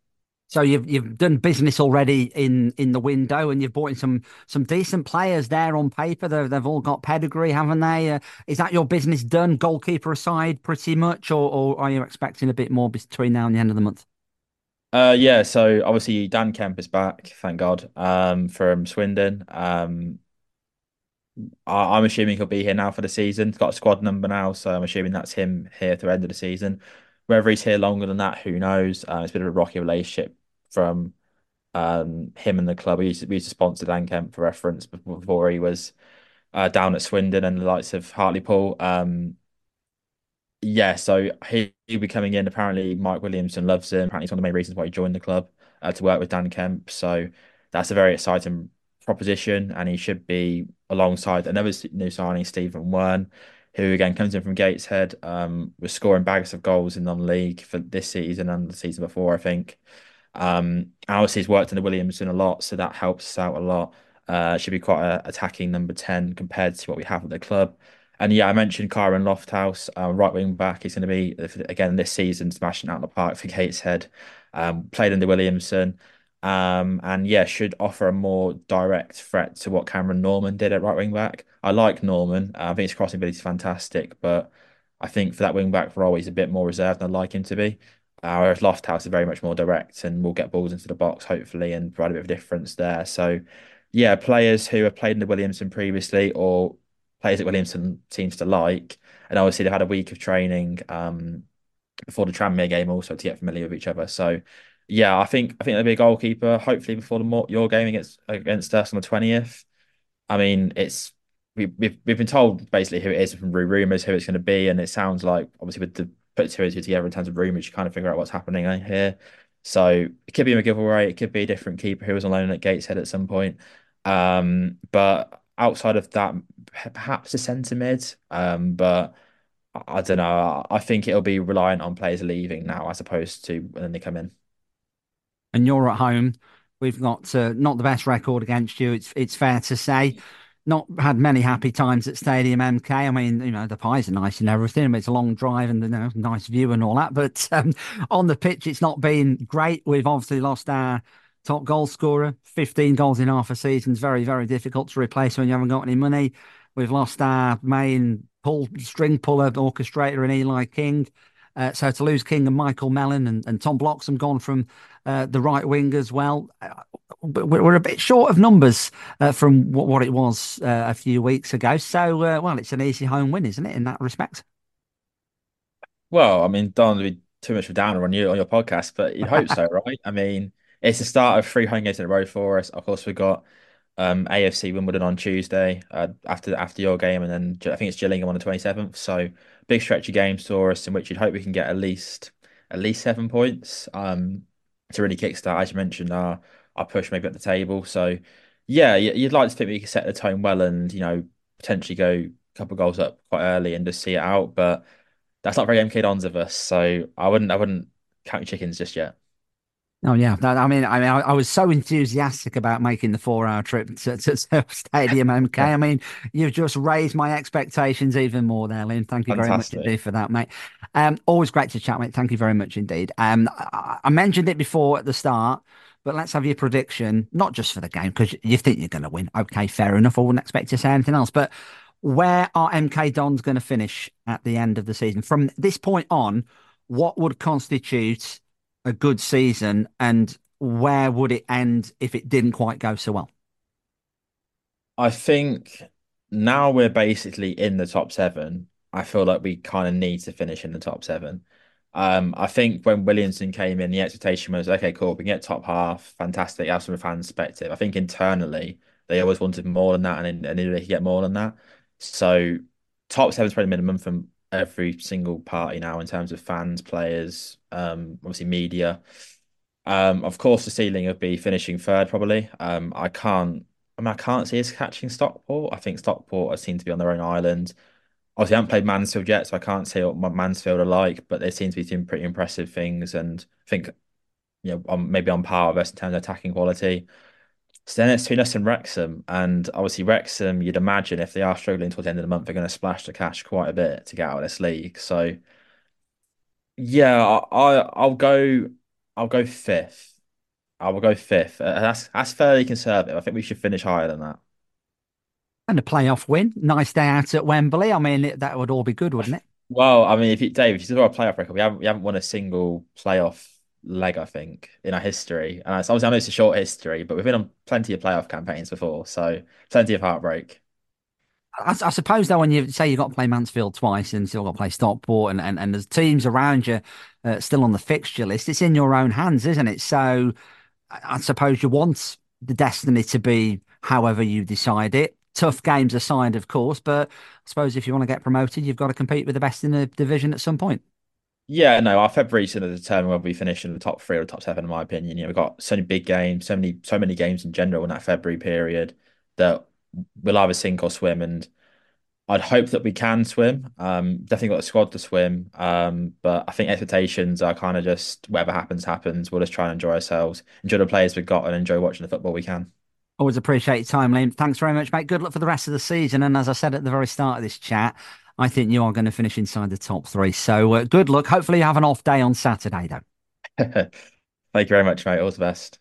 So you've you've done business already in in the window, and you've bought in some some decent players there on paper. They've they've all got pedigree, haven't they? Uh, is that your business done, goalkeeper aside, pretty much, or or are you expecting a bit more between now and the end of the month? Uh, yeah. So obviously Dan Kemp is back, thank God, um, from Swindon. Um, I, am assuming he'll be here now for the season. He's got a squad number now, so I'm assuming that's him here to the end of the season. Whether he's here longer than that, who knows? Uh, a bit of a rocky relationship from um, him and the club. We used, to, we used to sponsor Dan Kemp for reference before he was uh, down at Swindon and the likes of Hartlepool. Um, yeah, so he, he'll be coming in. Apparently, Mike Williamson loves him. Apparently, it's one of the main reasons why he joined the club uh, to work with Dan Kemp. So that's a very exciting proposition, and he should be alongside another new signing, Stephen Wearne, who again comes in from Gateshead, um, was scoring bags of goals in non-league for this season and the season before, I think. Um, obviously he's worked the Williamson a lot, so that helps us out a lot. Uh, should be quite a attacking number 10 compared to what we have at the club. And yeah, I mentioned Kyron Lofthouse, uh, right wing back. He's going to be, again, this season, smashing out the park for Gateshead. Um, played under Williamson. Um, and yeah, should offer a more direct threat to what Cameron Norman did at right wing back. I like Norman. Uh, I think his crossing ability is fantastic, but I think for that wing back role, he's a bit more reserved than I'd like him to be. Uh, whereas Lofthouse is very much more direct and will get balls into the box, hopefully, and provide a bit of difference there. So, yeah, players who have played in the Williamson previously or players that Williamson seems to like. And obviously, they've had a week of training um, before the Tranmere game also to get familiar with each other. So, yeah, I think I think there'll be a goalkeeper hopefully before the your game against against us on the twentieth. I mean, it's we, we've we've been told basically who it is from rumors who it's going to be, and it sounds like obviously with the put two and two together in terms of rumors, you kind of figure out what's happening here. So it could be a. It could be a different keeper who was on loan at Gateshead at some point. Um, but outside of that, perhaps a centre mid. Um, but I don't know. I think it'll be reliant on players leaving now as opposed to when they come in. And you're at home. We've got uh, not the best record against you. It's it's fair to say not had many happy times at Stadium MK. I mean, you know, the pies are nice and everything. It's a long drive and you know, nice view and all that. But um, on the pitch, it's not been great. We've obviously lost our top goal scorer. 15 goals in half a season is very, very difficult to replace when you haven't got any money. We've lost our main pull string puller, orchestrator, and Eli King. Uh, so to lose King and Michael Mellon and, and Tom Bloxham gone from uh, the right wing as well. Uh, we're a bit short of numbers uh, from what, what, it was uh, a few weeks ago. So, uh, well, it's an easy home win, isn't it, in that respect? Well, I mean, don't be too much of a downer on you on your podcast, but you hope so, (laughs) right? I mean, it's the start of three home games in a row for us. Of course, we've got um, AFC Wimbledon on Tuesday uh, after after your game, and then I think it's Gillingham on the twenty seventh. So big stretch of games for us, in which you'd hope we can get at least at least seven points um, to really kickstart, as you mentioned, our our push maybe at the table. So yeah, you'd like to think we could set the tone well, and you know potentially go a couple of goals up quite early and just see it out, but that's not very MK Dons of us. So I wouldn't I wouldn't count chickens just yet. Oh yeah, I mean, I mean, I, was so enthusiastic about making the four-hour trip (laughs) to, to, to Stadium MK. (laughs) I mean, you've just raised my expectations even more there, Liam. Thank you Fantastic. very much indeed for that, mate. Um, always great to chat, mate. Thank you very much indeed. Um, I, I mentioned it before at the start, but let's have your prediction, not just for the game because you think you're going to win. Okay, fair enough. I wouldn't expect to say anything else, but where are MK Dons going to finish at the end of the season? From this point on, what would constitute a good season and where would it end if it didn't quite go so well? I think now we're basically in the top seven. I feel like we kind of need to finish in the top seven. Um, I think when Williamson came in, the expectation was okay, cool, we can get top half, fantastic. As from a fan perspective, I think internally they always wanted more than that, and, and they could get more than that. So top seven is probably minimum from every single party now in terms of fans, players, um, obviously media. Um, of course, the ceiling would be finishing third probably. Um, I can't. I mean, I can't see us catching Stockport. I think Stockport are seen to be on their own island. Obviously, I haven't played Mansfield yet, so I can't say what Mansfield are like, but they seem to be doing pretty impressive things, and I think you know, maybe on par with us in terms of attacking quality. So then it's between us and Wrexham, and obviously Wrexham, you'd imagine if they are struggling towards the end of the month, they're going to splash the cash quite a bit to get out of this league. So yeah, I, I will go I'll go fifth. I will go fifth. Uh, that's that's fairly conservative. I think we should finish higher than that. And a playoff win, nice day out at Wembley. I mean, that would all be good, wouldn't it? Well, I mean, if you, Dave, if you talk about playoff record, we haven't we haven't won a single playoff leg, I think, in our history. And obviously, I know it's a short history, but we've been on plenty of playoff campaigns before, so plenty of heartbreak. I, I suppose though, when you say you've got to play Mansfield twice and still got to play Stockport, and, and, and there's teams around you uh, still on the fixture list, it's in your own hands, isn't it? So I, suppose you want the destiny to be however you decide it. Tough games aside, of course, but I suppose if you want to get promoted, you've got to compete with the best in the division at some point. Yeah, no, our February's going to determine whether we finish in the top three or the top seven, in my opinion. You know, we've got so many big games, so many, so many games in general in that February period that we'll either sink or swim. And I'd hope that we can swim. Um, definitely got a squad to swim. Um, but I think expectations are kind of just whatever happens, happens. We'll just try and enjoy ourselves, enjoy the players we've got, and enjoy watching the football we can. Always appreciate your time, Liam. Thanks very much, mate. Good luck for the rest of the season. And as I said at the very start of this chat, I think you are going to finish inside the top three. So uh, good luck. Hopefully, you have an off day on Saturday, though. (laughs) Thank you very much, mate. All the best.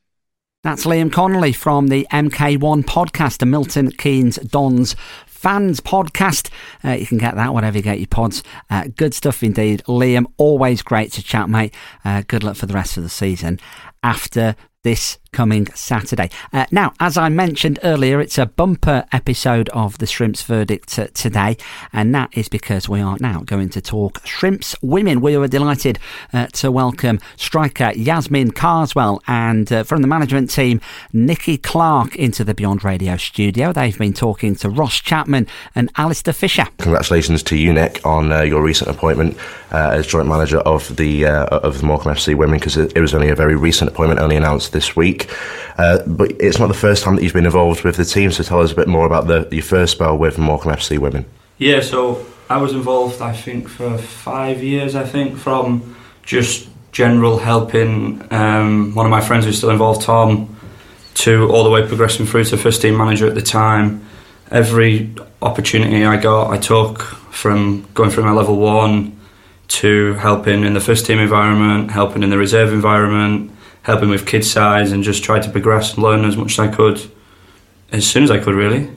That's Liam Connolly from the MK1 podcast, a Milton Keynes Dons fans podcast. Uh, you can get that wherever you get your pods. Uh, good stuff indeed. Liam, always great to chat, mate. Uh, good luck for the rest of the season after this coming Saturday. Uh, now, as I mentioned earlier, it's a bumper episode of the Shrimps Verdict t- today, and that is because we are now going to talk Shrimps women. We are delighted uh, to welcome striker Yasmine Carswell and uh, from the management team, Nikki Clark into the Beyond Radio studio. They've been talking to Ross Chapman and Alistair Fisher. Congratulations to you, Nick, on uh, your recent appointment uh, as joint manager of the uh, of the Morecambe FC Women, because it was only a very recent appointment, only announced this week. Uh, but it's not the first time that you've been involved with the team, so tell us a bit more about the, your first spell with Morecambe FC Women. Yeah, so I was involved, I think, for five years, I think, from just general helping um, one of my friends who's still involved, Tom, to all the way progressing through to first team manager at the time. Every opportunity I got, I took from going through my level one to helping in the first team environment, helping in the reserve environment, helping with kids size and just try to progress and learn as much as I could as soon as I could really.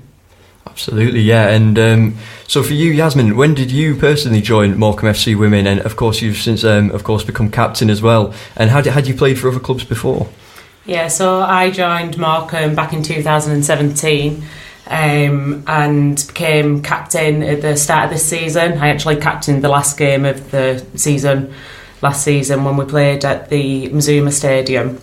Absolutely, yeah. And um, so for you, Yasmine, when did you personally join Morecambe FC Women? And of course, you've since, um, of course, become captain as well. And had had you played for other clubs before? Yeah, so I joined Morecambe back in 2017 um, and became captain at the start of this season. I actually captained the last game of the season last season when we played at the Mazuma Stadium.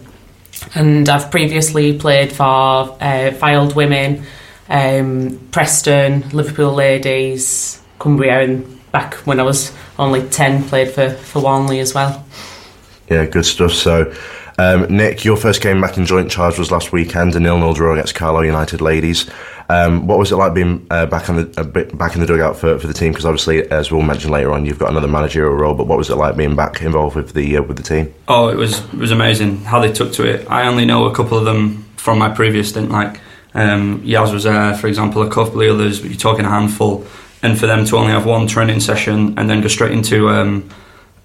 And I've previously played for uh, Fylde Women, um, Preston, Liverpool Ladies, Cumbria, and back when I was only 10, played for, for Warnley as well. Yeah, good stuff. So, um, Nick, your first game back in joint charge was last weekend, a nil-nil draw against Carlisle United ladies. Um, what was it like being uh, back on the back in the dugout for, for the team? Because obviously, as we'll mention later on, you've got another managerial role. But what was it like being back involved with the uh, with the team? Oh, it was it was amazing how they took to it. I only know a couple of them from my previous stint. Like um, Yaz was there, for example, a couple of others. But you're talking a handful, and for them to only have one training session and then go straight into um,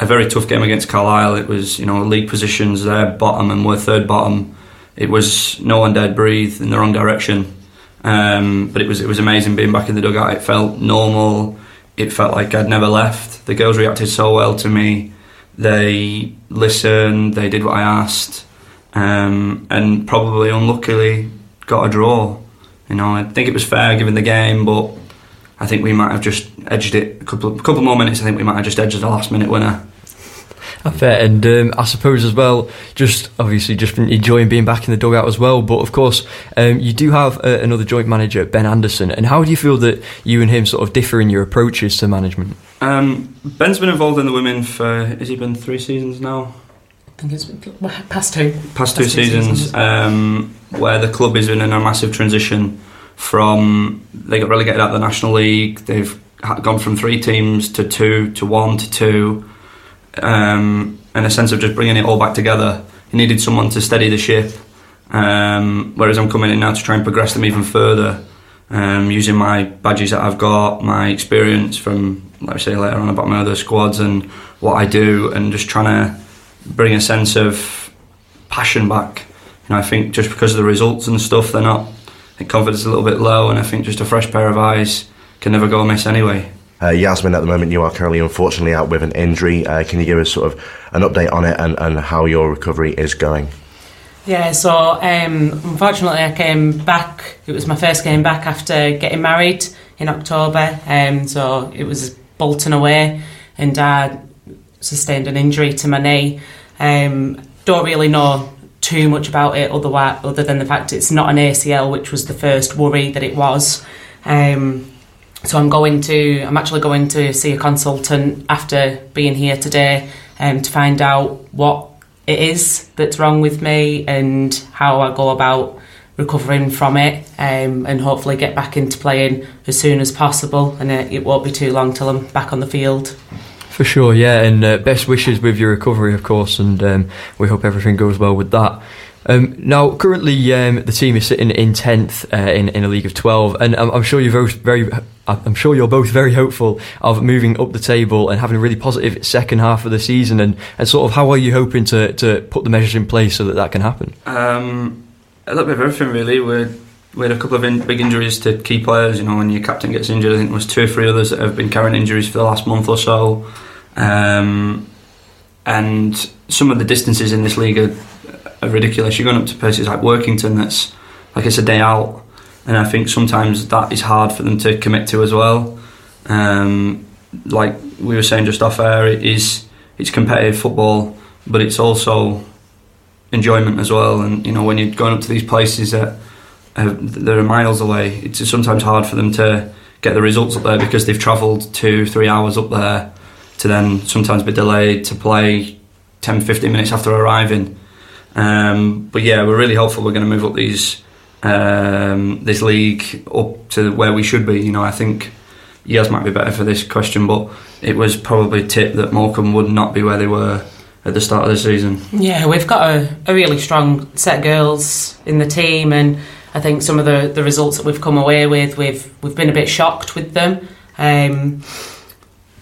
a very tough game against Carlisle. It was you know league positions there, bottom, and we're third bottom. It was no one dared breathe in the wrong direction um, but it was it was amazing being back in the dugout. It felt normal. It felt like I'd never left. The girls reacted so well to me. They listened. They did what I asked, um, and probably unluckily got a draw. You know, I think it was fair given the game, but I think we might have just edged it a couple a couple more minutes. I think we might have just edged the last minute winner. I bet, and um, I suppose as well, just obviously just enjoying being back in the dugout as well. But of course, um, you do have uh, another joint manager, Ben Anderson. And how do you feel that you and him sort of differ in your approaches to management? Um, Ben's been involved in the women for has he been three seasons now? I think it's it's past two. Past, past two, two, seasons, seasons. Um, where the club is in a massive transition from they got relegated out of the National League. They've gone from three teams to two to one to two um, and a sense of just bringing it all back together. He needed someone to steady the ship, um, whereas I'm coming in now to try and progress them even further, um, using my badges that I've got, my experience from, like I say later on about my other squads and what I do, and just trying to bring a sense of passion back. You know, I think just because of the results and stuff, they're not. Think confidence is a little bit low, and I think just a fresh pair of eyes can never go amiss anyway. Uh, Yasmine, at the moment, you are currently unfortunately out with an injury. Uh, can you give us sort of an update on it and, and how your recovery is going? Yeah, so um, unfortunately, I came back. It was my first game back after getting married in October. Um, so it was Bolton away, and I sustained an injury to my knee. Um, don't really know too much about it, otherwise, other than the fact it's not an ACL, which was the first worry that it was. Um, so I'm going to, I'm actually going to see a consultant after being here today um, to find out what it is that's wrong with me and how I go about recovering from it um, and hopefully get back into playing as soon as possible and it, it won't be too long till I'm back on the field. For sure, yeah, and uh, best wishes with your recovery, of course, and um, we hope everything goes well with that. Um, now, currently, um, the team is sitting in tenth uh, in in a league of twelve, and I'm, I'm, sure you're both very, I'm sure you're both very hopeful of moving up the table and having a really positive second half of the season. And, and sort of, how are you hoping to, to put the measures in place so that that can happen? Um, a little bit of everything, really. We're we had a couple of in, big injuries to key players. You know, when your captain gets injured, I think there was two or three others that have been carrying injuries for the last month or so. Um, and some of the distances in this league are are ridiculous. You're going up to places like Workington, that's like it's a day out, and I think sometimes that is hard for them to commit to as well. Um, like we were saying just off air, it is it's competitive football, but it's also enjoyment as well. And you know when you're going up to these places that that are miles away, it's sometimes hard for them to get the results up there because they've travelled two, three hours up there to then sometimes be delayed to play 10, 15 minutes after arriving. Um, but yeah, we're really hopeful we're going to move up these um, this league up to where we should be. You know, I think Yaz might be better for this question, but it was probably tip that Morecambe would not be where they were at the start of the season. Yeah, we've got a, a really strong set of girls in the team, and I think some of the, the results that we've come away with, we've we've been a bit shocked with them. Um,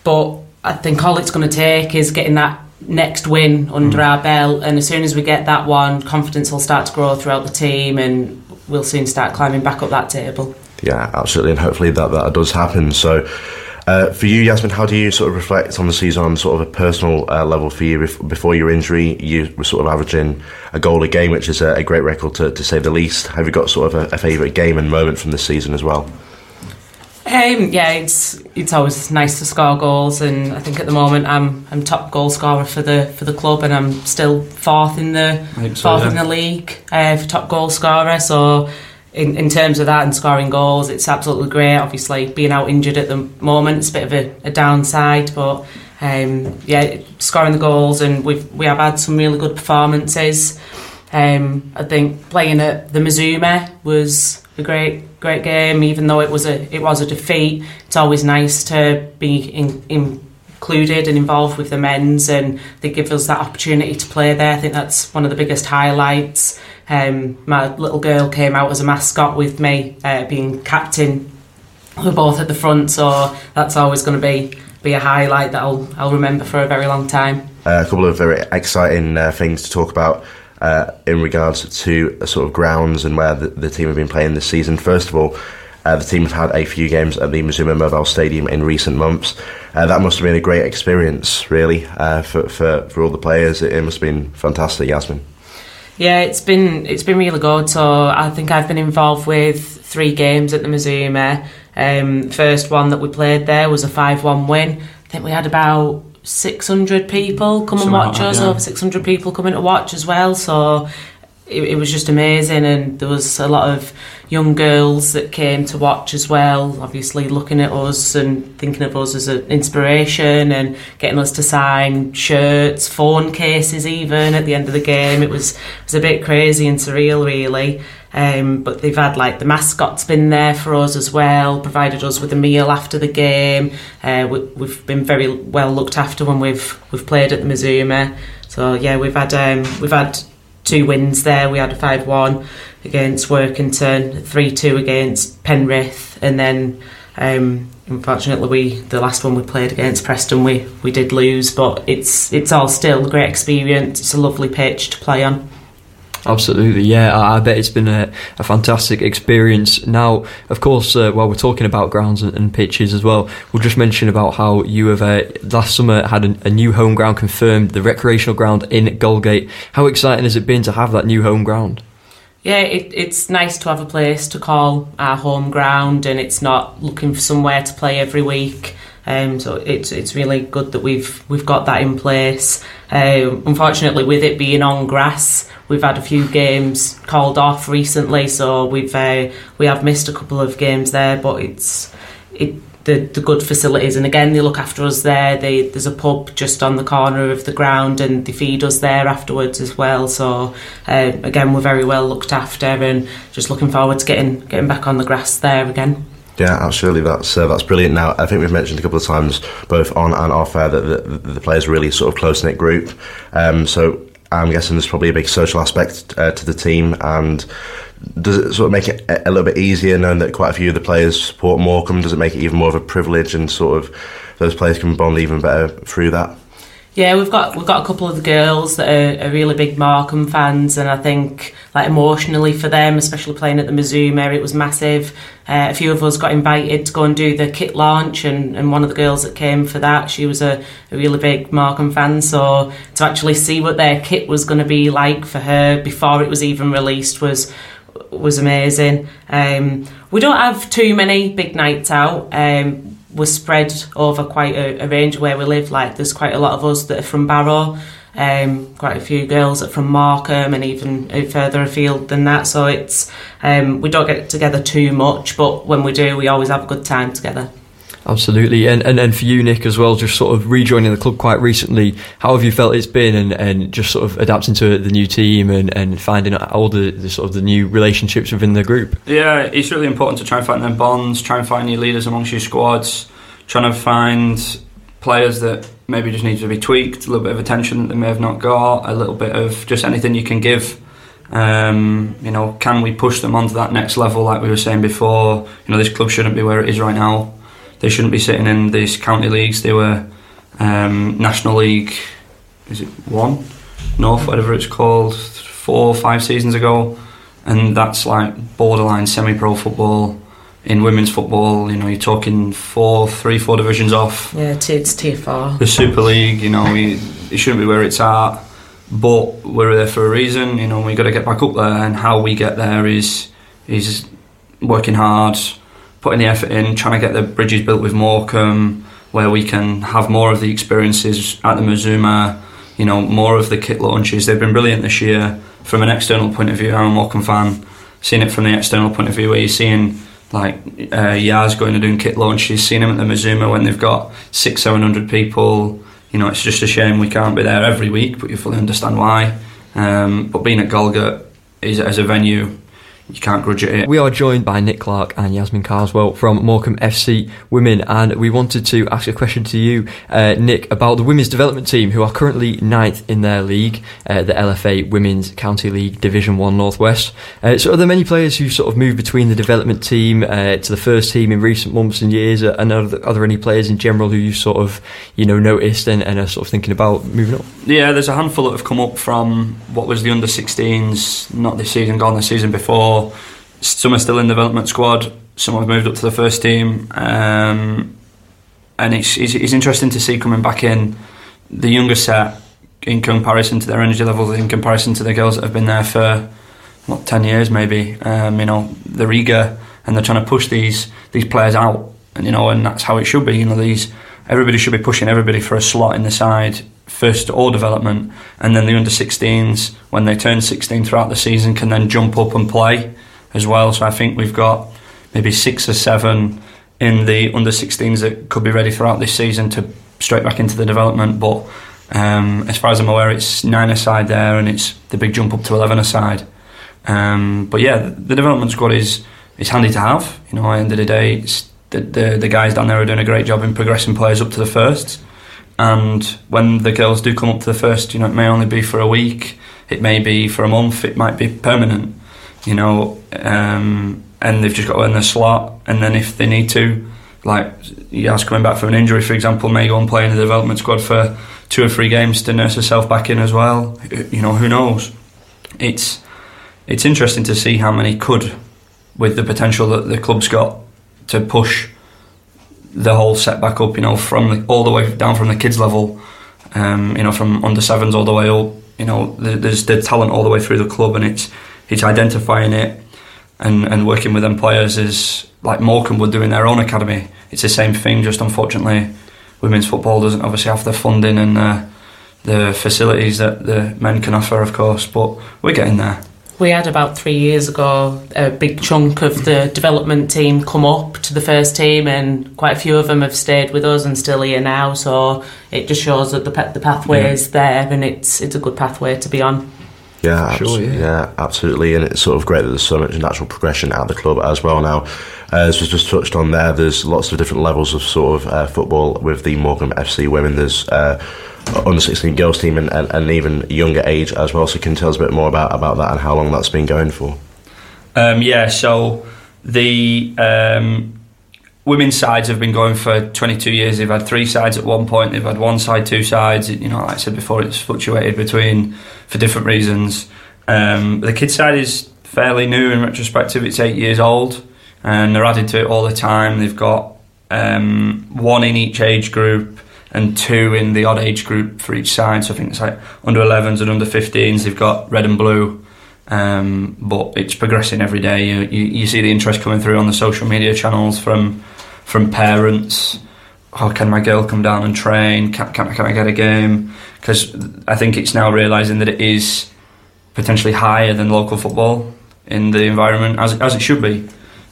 but I think all it's going to take is getting that next win under mm. our belt, and as soon as we get that one, confidence will start to grow throughout the team, and we'll soon start climbing back up that table. Yeah, absolutely, and hopefully that that does happen. So. Uh, for you, Yasmine, how do you sort of reflect on the season on sort of a personal uh, level for you? Before your injury, you were sort of averaging a goal a game, which is a, a great record to, to, say the least. Have you got sort of a, a favourite game and moment from the season as well? Um, yeah, it's it's always nice to score goals, and I think at the moment I'm I'm top goal scorer for the for the club, and I'm still fourth in the so, fourth yeah. in the league uh, for top goal scorer. So in, in terms of that and scoring goals, it's absolutely great. Obviously, being out injured at the moment, it's a bit of a, a downside, but um, yeah, scoring the goals, and we've we have had some really good performances. Um, I think playing at the Mazuma was a great great game, even though it was a it was a defeat. It's always nice to be in, in included and involved with the men's and they give us that opportunity to play there. I think that's one of the biggest highlights. Um, my little girl came out as a mascot with me, uh, being captain. We're both at the front, so that's always going to be be a highlight that I'll I'll remember for a very long time. Uh, a couple of very exciting uh, things to talk about. Uh, in regards to sort of grounds and where the, the, team have been playing this season. First of all, uh, the team have had a few games at the Mazuma Mobile Stadium in recent months. Uh, that must have been a great experience, really, uh, for, for, for all the players. It, it must have been fantastic, Yasmine. Yeah, it's been it's been really good. So I think I've been involved with three games at the Mazuma. Um, first one that we played there was a five-one win. I think we had about 600 people come and watch us, yeah. over 600 people coming to watch as well. So it, it, was just amazing, and there was a lot of young girls that came to watch as well. Obviously, looking at us and thinking of us as an inspiration, and getting us to sign shirts, phone cases, even at the end of the game. It was it was a bit crazy and surreal, really. Um, but they've had like the mascot's been there for us as well, provided us with a meal after the game. Uh, we, have been very well looked after when we've we've played at the Mazuma. So yeah, we've had um, we've had two wins there. We had a 5 1 against Workington, 3 2 against Penrith, and then um, unfortunately we the last one we played against Preston we, we did lose, but it's it's all still a great experience. It's a lovely pitch to play on. Absolutely, yeah. I, bet it's been a, a, fantastic experience. Now, of course, uh, while we're talking about grounds and, and, pitches as well, we'll just mention about how you have uh, last summer had a, a, new home ground confirmed, the recreational ground in Galgate. How exciting has it been to have that new home ground? Yeah, it, it's nice to have a place to call our home ground, and it's not looking for somewhere to play every week. Um, so it's it's really good that we've we've got that in place. Uh, unfortunately, with it being on grass, we've had a few games called off recently, so we've uh, we have missed a couple of games there. But it's it the, the good facilities, and again they look after us there. They, there's a pub just on the corner of the ground, and they feed us there afterwards as well. So uh, again, we're very well looked after, and just looking forward to getting getting back on the grass there again. Yeah, absolutely. That's uh, that's brilliant. Now, I think we've mentioned a couple of times, both on and off air, that the, the players really sort of close knit group. Um, so I'm guessing there's probably a big social aspect uh, to the team, and does it sort of make it a little bit easier knowing that quite a few of the players support Morecambe? Does it make it even more of a privilege, and sort of those players can bond even better through that? Yeah, we've got we've got a couple of the girls that are, are, really big Morecambe fans, and I think like emotionally for them, especially playing at the Mazuma, it was massive. Uh, a few of us got invited to go and do the kit launch, and, and one of the girls that came for that, she was a, a really big Morecambe fan. So to actually see what their kit was going to be like for her before it was even released was was amazing. Um, we don't have too many big nights out. Um, we're spread over quite a, a, range where we live. Like there's quite a lot of us that are from Barrow, um, quite a few girls that are from Morecambe, and even further afield than that. So it's um, we don't get together too much, but when we do, we always have a good time together. Absolutely, and, and and for you, Nick, as well, just sort of rejoining the club quite recently. How have you felt it's been, and, and just sort of adapting to the new team and, and finding all the, the sort of the new relationships within the group? Yeah, it's really important to try and find them bonds, try and find new leaders amongst your squads, trying to find players that maybe just need to be tweaked, a little bit of attention that they may have not got, a little bit of just anything you can give. Um, you know, can we push them onto that next level, like we were saying before? You know, this club shouldn't be where it is right now they shouldn't be sitting in these county leagues. They were um, National League, is it one? North, whatever it's called, four or five seasons ago. And that's like borderline semi pro football. in women's football. You know, you're talking four, three, four divisions off. Yeah, it's too far. The Super League, you know, we, it shouldn't be where it's at, but we're there for a reason. You know, we've got to get back up there, and how we get there is is working hard, putting the effort in, trying to get the bridges built with Morecambe, where we can have more of the experiences at the Mazuma. You know, more of the kit launches. They've been brilliant this year from an external point of view. I'm a Morecambe fan. Seeing it from the external point of view, where you're seeing like uh, Yaz going and doing kit launches, seeing him at the Mazuma when they've got six, seven hundred people. You know, it's just a shame we can't be there every week, but you fully understand why. Um, but being at Galgate is as a venue you can't grudge it. We are joined by Nick Clark and Yasmine Carswell from Morecambe FC Women, and we wanted to ask a question to you, uh, Nick, about the women's development team who are currently ninth in their league, uh, the LFA Women's County League Division One Northwest. Uh, so, are there many players who sort of moved between the development team uh, to the first team in recent months and years? And are there, are there any players in general who you sort of you know noticed and, and are sort of thinking about moving up? Yeah, there's a handful that have come up from what was the under 16s, not this season, gone the season before some are still in development squad. Some have moved up to the first team, um, and it's, it's, it's interesting to see coming back in the younger set in comparison to their energy levels, in comparison to the girls that have been there for what ten years maybe. Um, you know, they're eager and they're trying to push these these players out, and you know, and that's how it should be. You know, these everybody should be pushing everybody for a slot in the side first all development, and then the under 16s when they turn 16 throughout the season can then jump up and play as well. So I think we've got maybe six or seven in the under 16s that could be ready throughout this season to straight back into the development. But um, as far as I'm aware, it's nine aside there, and it's the big jump up to 11 aside. Um, but yeah, the, development squad is is handy to have. You know, at the end of the day, the, the, the guys down there are doing a great job in progressing players up to the first. And when the girls do come up to the first, you know, it may only be for a week, it may be for a month, it might be permanent you know, um, and they've just got to earn their slot. And then if they need to, like Yas coming back from an injury, for example, may go and play in the development squad for two or three games to nurse herself back in as well. You know, who knows? It's it's interesting to see how many could, with the potential that the club's got to push the whole set back up. You know, from the, all the way down from the kids level. Um, you know, from under sevens all the way up. You know, there's the talent all the way through the club, and it's it's identifying it and, and working with them players is like Morecambe would do in their own academy. It's the same thing, just unfortunately, women's football doesn't obviously have the funding and uh, the facilities that the men can offer, of course, but we're getting there. We had about three years ago a big chunk of the development team come up to the first team, and quite a few of them have stayed with us and still here now. So it just shows that the the pathway yeah. is there, and it's it's a good pathway to be on. Yeah, sure, yeah. yeah. absolutely. And it's sort of great that there's so much natural progression at the club as well now. Uh, as was just touched on there, there's lots of different levels of sort of uh, football with the Morecambe FC women. There's uh, under 16 girls team and, and, and, even younger age as well. So can you tell us a bit more about, about that and how long that's been going for? Um, yeah, so the um, women's sides have been going for 22 years. They've had three sides at one point. They've had one side, two sides. You know, like I said before, it's fluctuated between for different reasons. Um, the kids side is fairly new in retrospective. It's eight years old, and they're added to it all the time. They've got um, one in each age group and two in the odd age group for each side. So I think it's like under 11s and under 15s. They've got red and blue. Um, but it's progressing every day. You, you, you, see the interest coming through on the social media channels from from parents. Oh, can my girl come down and train? Can, can, can I get a game? Because I think it's now realising that it is potentially higher than local football in the environment, as, as it should be.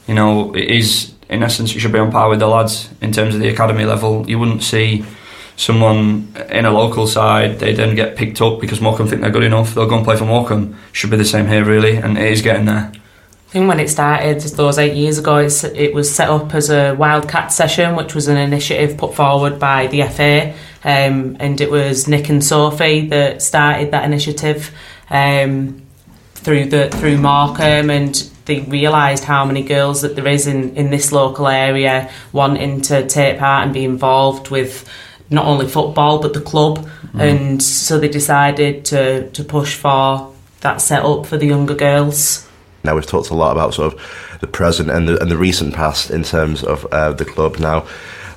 You know, it is, in essence, it should be on par with the lads in terms of the academy level. You wouldn't see someone in a local side, they then get picked up because Morecambe think they're good enough, they'll go and play for Morecambe. Should be the same here, really, and it is getting there. I think when it started those eight years ago, it was set up as a Wildcat session, which was an initiative put forward by the FA, um, and it was Nick and Sophie that started that initiative um, through the through Morecambe, and they realised how many girls that there is in, in this local area wanting to take part and be involved with not only football but the club, mm. and so they decided to to push for that set up for the younger girls. Now we've talked a lot about sort of the present and the and the recent past in terms of uh, the club now.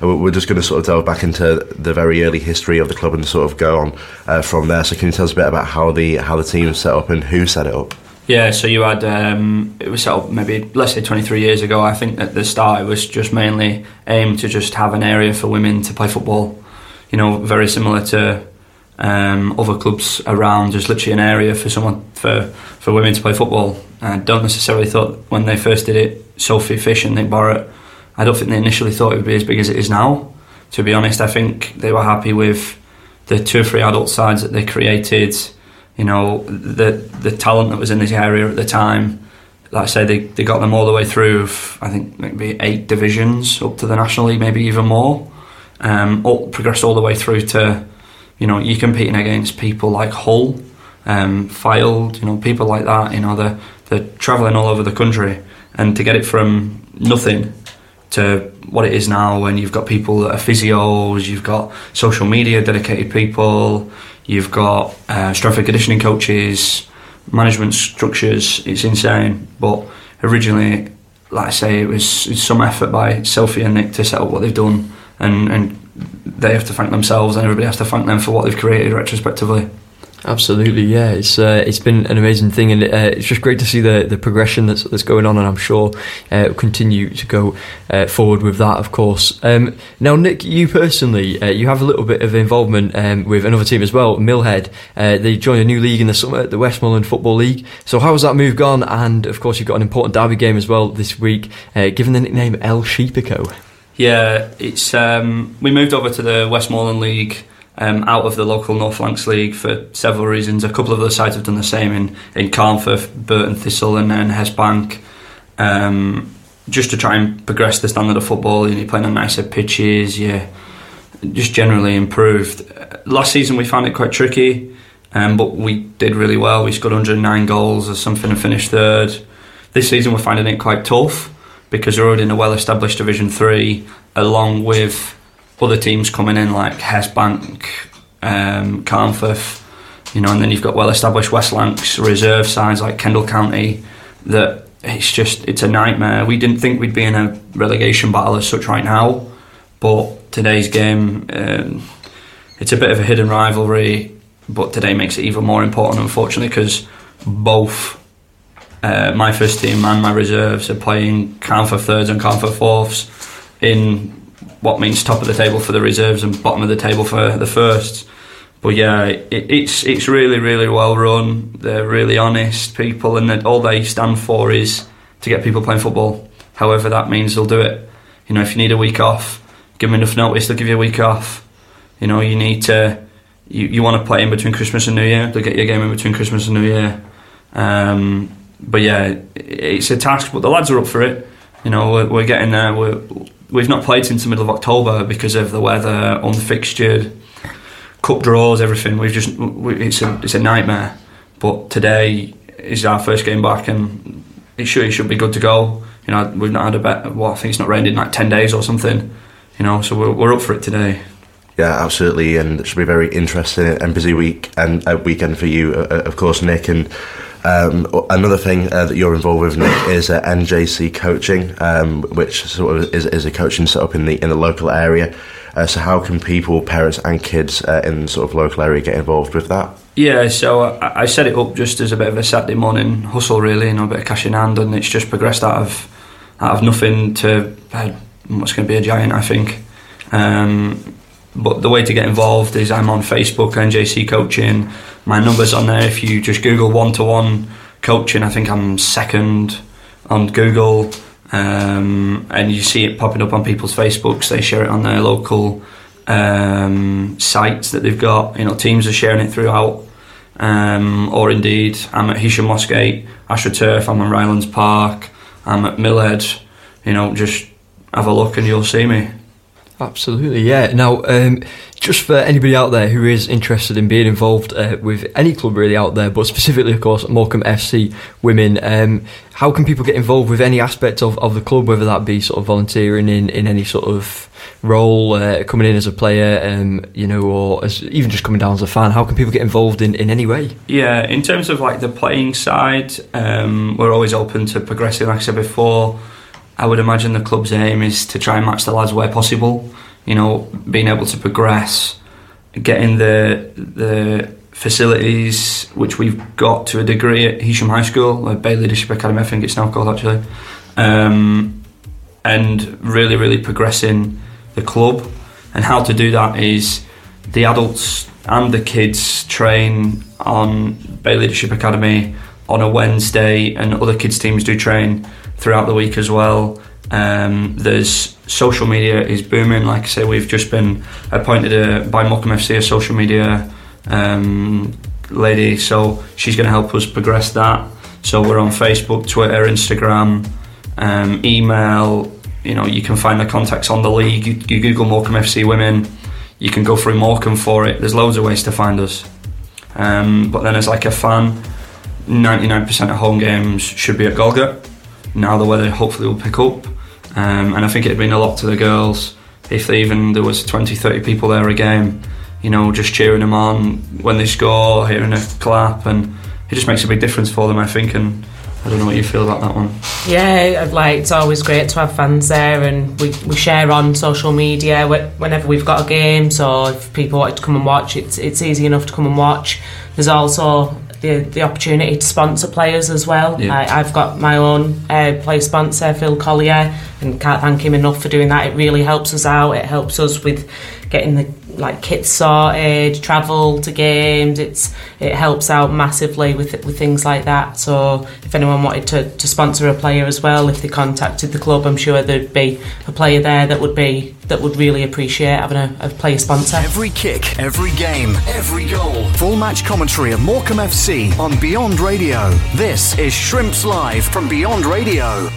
Uh, We're just going to sort of delve back into the very early history of the club and sort of go on uh, from there. So, can you tell us a bit about how the how the team was set up and who set it up? Yeah, so you had um, it was set up maybe let's say 23 years ago. I think at the start it was just mainly aimed to just have an area for women to play football. You know, very similar to um, other clubs around. Just literally an area for someone for for women to play football. I don't necessarily thought when they first did it, Sophie Fish and Nick Barrett. I don't think they initially thought it would be as big as it is now. To be honest, I think they were happy with the two or three adult sides that they created you know the the talent that was in this area at the time. Like I say, they, they got them all the way through. I think maybe eight divisions up to the national league, maybe even more. Um, all, progressed all the way through to, you know, you're competing against people like Hull, um, Fylde, you know, people like that. You know, they're they're travelling all over the country, and to get it from nothing to what it is now, when you've got people that are physios, you've got social media dedicated people, You've got uh, strength and conditioning coaches, management structures. It's insane. But originally, like I say, it was some effort by Sophie and Nick to set up what they've done, and, and they have to thank themselves, and everybody has to thank them for what they've created retrospectively. Absolutely, yeah. It's uh, it's been an amazing thing, and uh, it's just great to see the, the progression that's that's going on, and I'm sure uh, will continue to go uh, forward with that, of course. Um, now, Nick, you personally, uh, you have a little bit of involvement um, with another team as well, Millhead. Uh, they joined a new league in the summer, the Westmorland Football League. So, how has that move gone? And of course, you've got an important derby game as well this week, given the nickname El Sheepico. Yeah, it's um, we moved over to the Westmorland League um, out of the local North Lancs League for several reasons. A couple of other sides have done the same in, in Carnforth, Burton Thistle, and then Hest Bank. Um, just to try and progress the standard of football, you're playing on nicer pitches, you just generally improved. Last season we found it quite tricky, um, but we did really well. We scored 109 goals or something and finished third. This season we're finding it quite tough because we're already in a well-established Division Three, along with other teams coming in like Hest Bank, um, Carnforth, you know, and then you've got well-established West Lancs reserve sides like Kendal County. That it's just it's a nightmare. We didn't think we'd be in a relegation battle as such right now, but today's game, um, it's a bit of a hidden rivalry. But today makes it even more important, unfortunately, because both uh, my first team and my reserves are playing Carnforth thirds and Carnforth fourths in what means top of the table for the reserves and bottom of the table for the firsts. But yeah, it, it's it's really really well run. They're really honest people, and all they stand for is to get people playing football. However that means they'll do it. You know, if you need a week off, give them enough notice. They'll give you a week off. You know, you need to. You, you want to play in between Christmas and New Year. They'll get your game in between Christmas and New Year. Um, but yeah, it's a task, but the lads are up for it. You know, we're, we're getting there. We're, we've not played since the middle of October because of the weather, unfixtured, cup draws, everything. We've just we, it's a it's a nightmare. But today is our first game back, and it should it should be good to go. You know, we've not had a bet. Well, I think it's not rained in like ten days or something. You know, so we're we're up for it today. Yeah, absolutely, and it should be a very interesting and busy week and a weekend for you, uh, of course, Nick. And um, another thing uh, that you're involved with, Nick, is uh, NJC coaching, um, which sort of is, is a coaching set up in the in the local area. Uh, so, how can people, parents, and kids uh, in sort of local area get involved with that? Yeah, so I, I set it up just as a bit of a Saturday morning hustle, really, you know, a bit of cash in hand, and it's just progressed out of out of nothing to uh, what's going to be a giant, I think. Um, but the way to get involved is I'm on Facebook, NJC Coaching. My number's on there. If you just Google one to one coaching, I think I'm second on Google. Um, and you see it popping up on people's Facebooks. They share it on their local um, sites that they've got. You know, teams are sharing it throughout. Um, or indeed, I'm at Heysham Mossgate, AstroTurf. I'm at Ryelands Park. I'm at Millhead. You know, just have a look and you'll see me. Absolutely, yeah. Now, um, just for anybody out there who is interested in being involved uh, with any club really out there, but specifically, of course, Morecambe FC Women, um, how can people get involved with any aspect of, of the club, whether that be sort of volunteering in, in any sort of role, uh, coming in as a player, um, you know, or as, even just coming down as a fan? How can people get involved in, in any way? Yeah, in terms of like the playing side, um, we're always open to progressing. Like I said before, I would imagine the club's aim is to try and match the lads where possible you know, being able to progress, getting the the facilities which we've got to a degree at Heysham High School, uh, Bay Leadership Academy, I think it's now called actually, um, and really, really progressing the club. And how to do that is the adults and the kids train on Bay Leadership Academy on a Wednesday, and other kids teams do train throughout the week as well. Um, there's social media is booming. Like I say, we've just been appointed a, by Morecambe FC a social media um, lady, so she's going to help us progress that. So we're on Facebook, Twitter, Instagram, um, email. You know, you can find the contacts on the league. You, you Google Morecambe FC Women. You can go through Morecambe for it. There's loads of ways to find us. Um, but then, as like a fan, 99% of home games should be at Galgate. Now the weather hopefully will pick up. Um, and I think it'd mean a lot to the girls if they even there was 20, 30 people there a game, you know, just cheering them on when they score, hearing a clap, and it just makes a big difference for them, I think. And I don't know what you feel about that one. Yeah, like it's always great to have fans there, and we, we share on social media whenever we've got a game. So if people want to come and watch, it's it's easy enough to come and watch. There's also the the opportunity to sponsor players as well. Yeah. I, have got my own uh, player sponsor, Phil Collier, and can't thank him enough for doing that. It really helps us out. It helps us with getting the like kits sorted, travel to games. It's it helps out massively with with things like that. So if anyone wanted to, to sponsor a player as well, if they contacted the club, I'm sure there'd be a player there that would be that would really appreciate having a, a player sponsor. Every kick, every game, every goal. Full match commentary of Morecambe FC on Beyond Radio. This is Shrimps Live from Beyond Radio.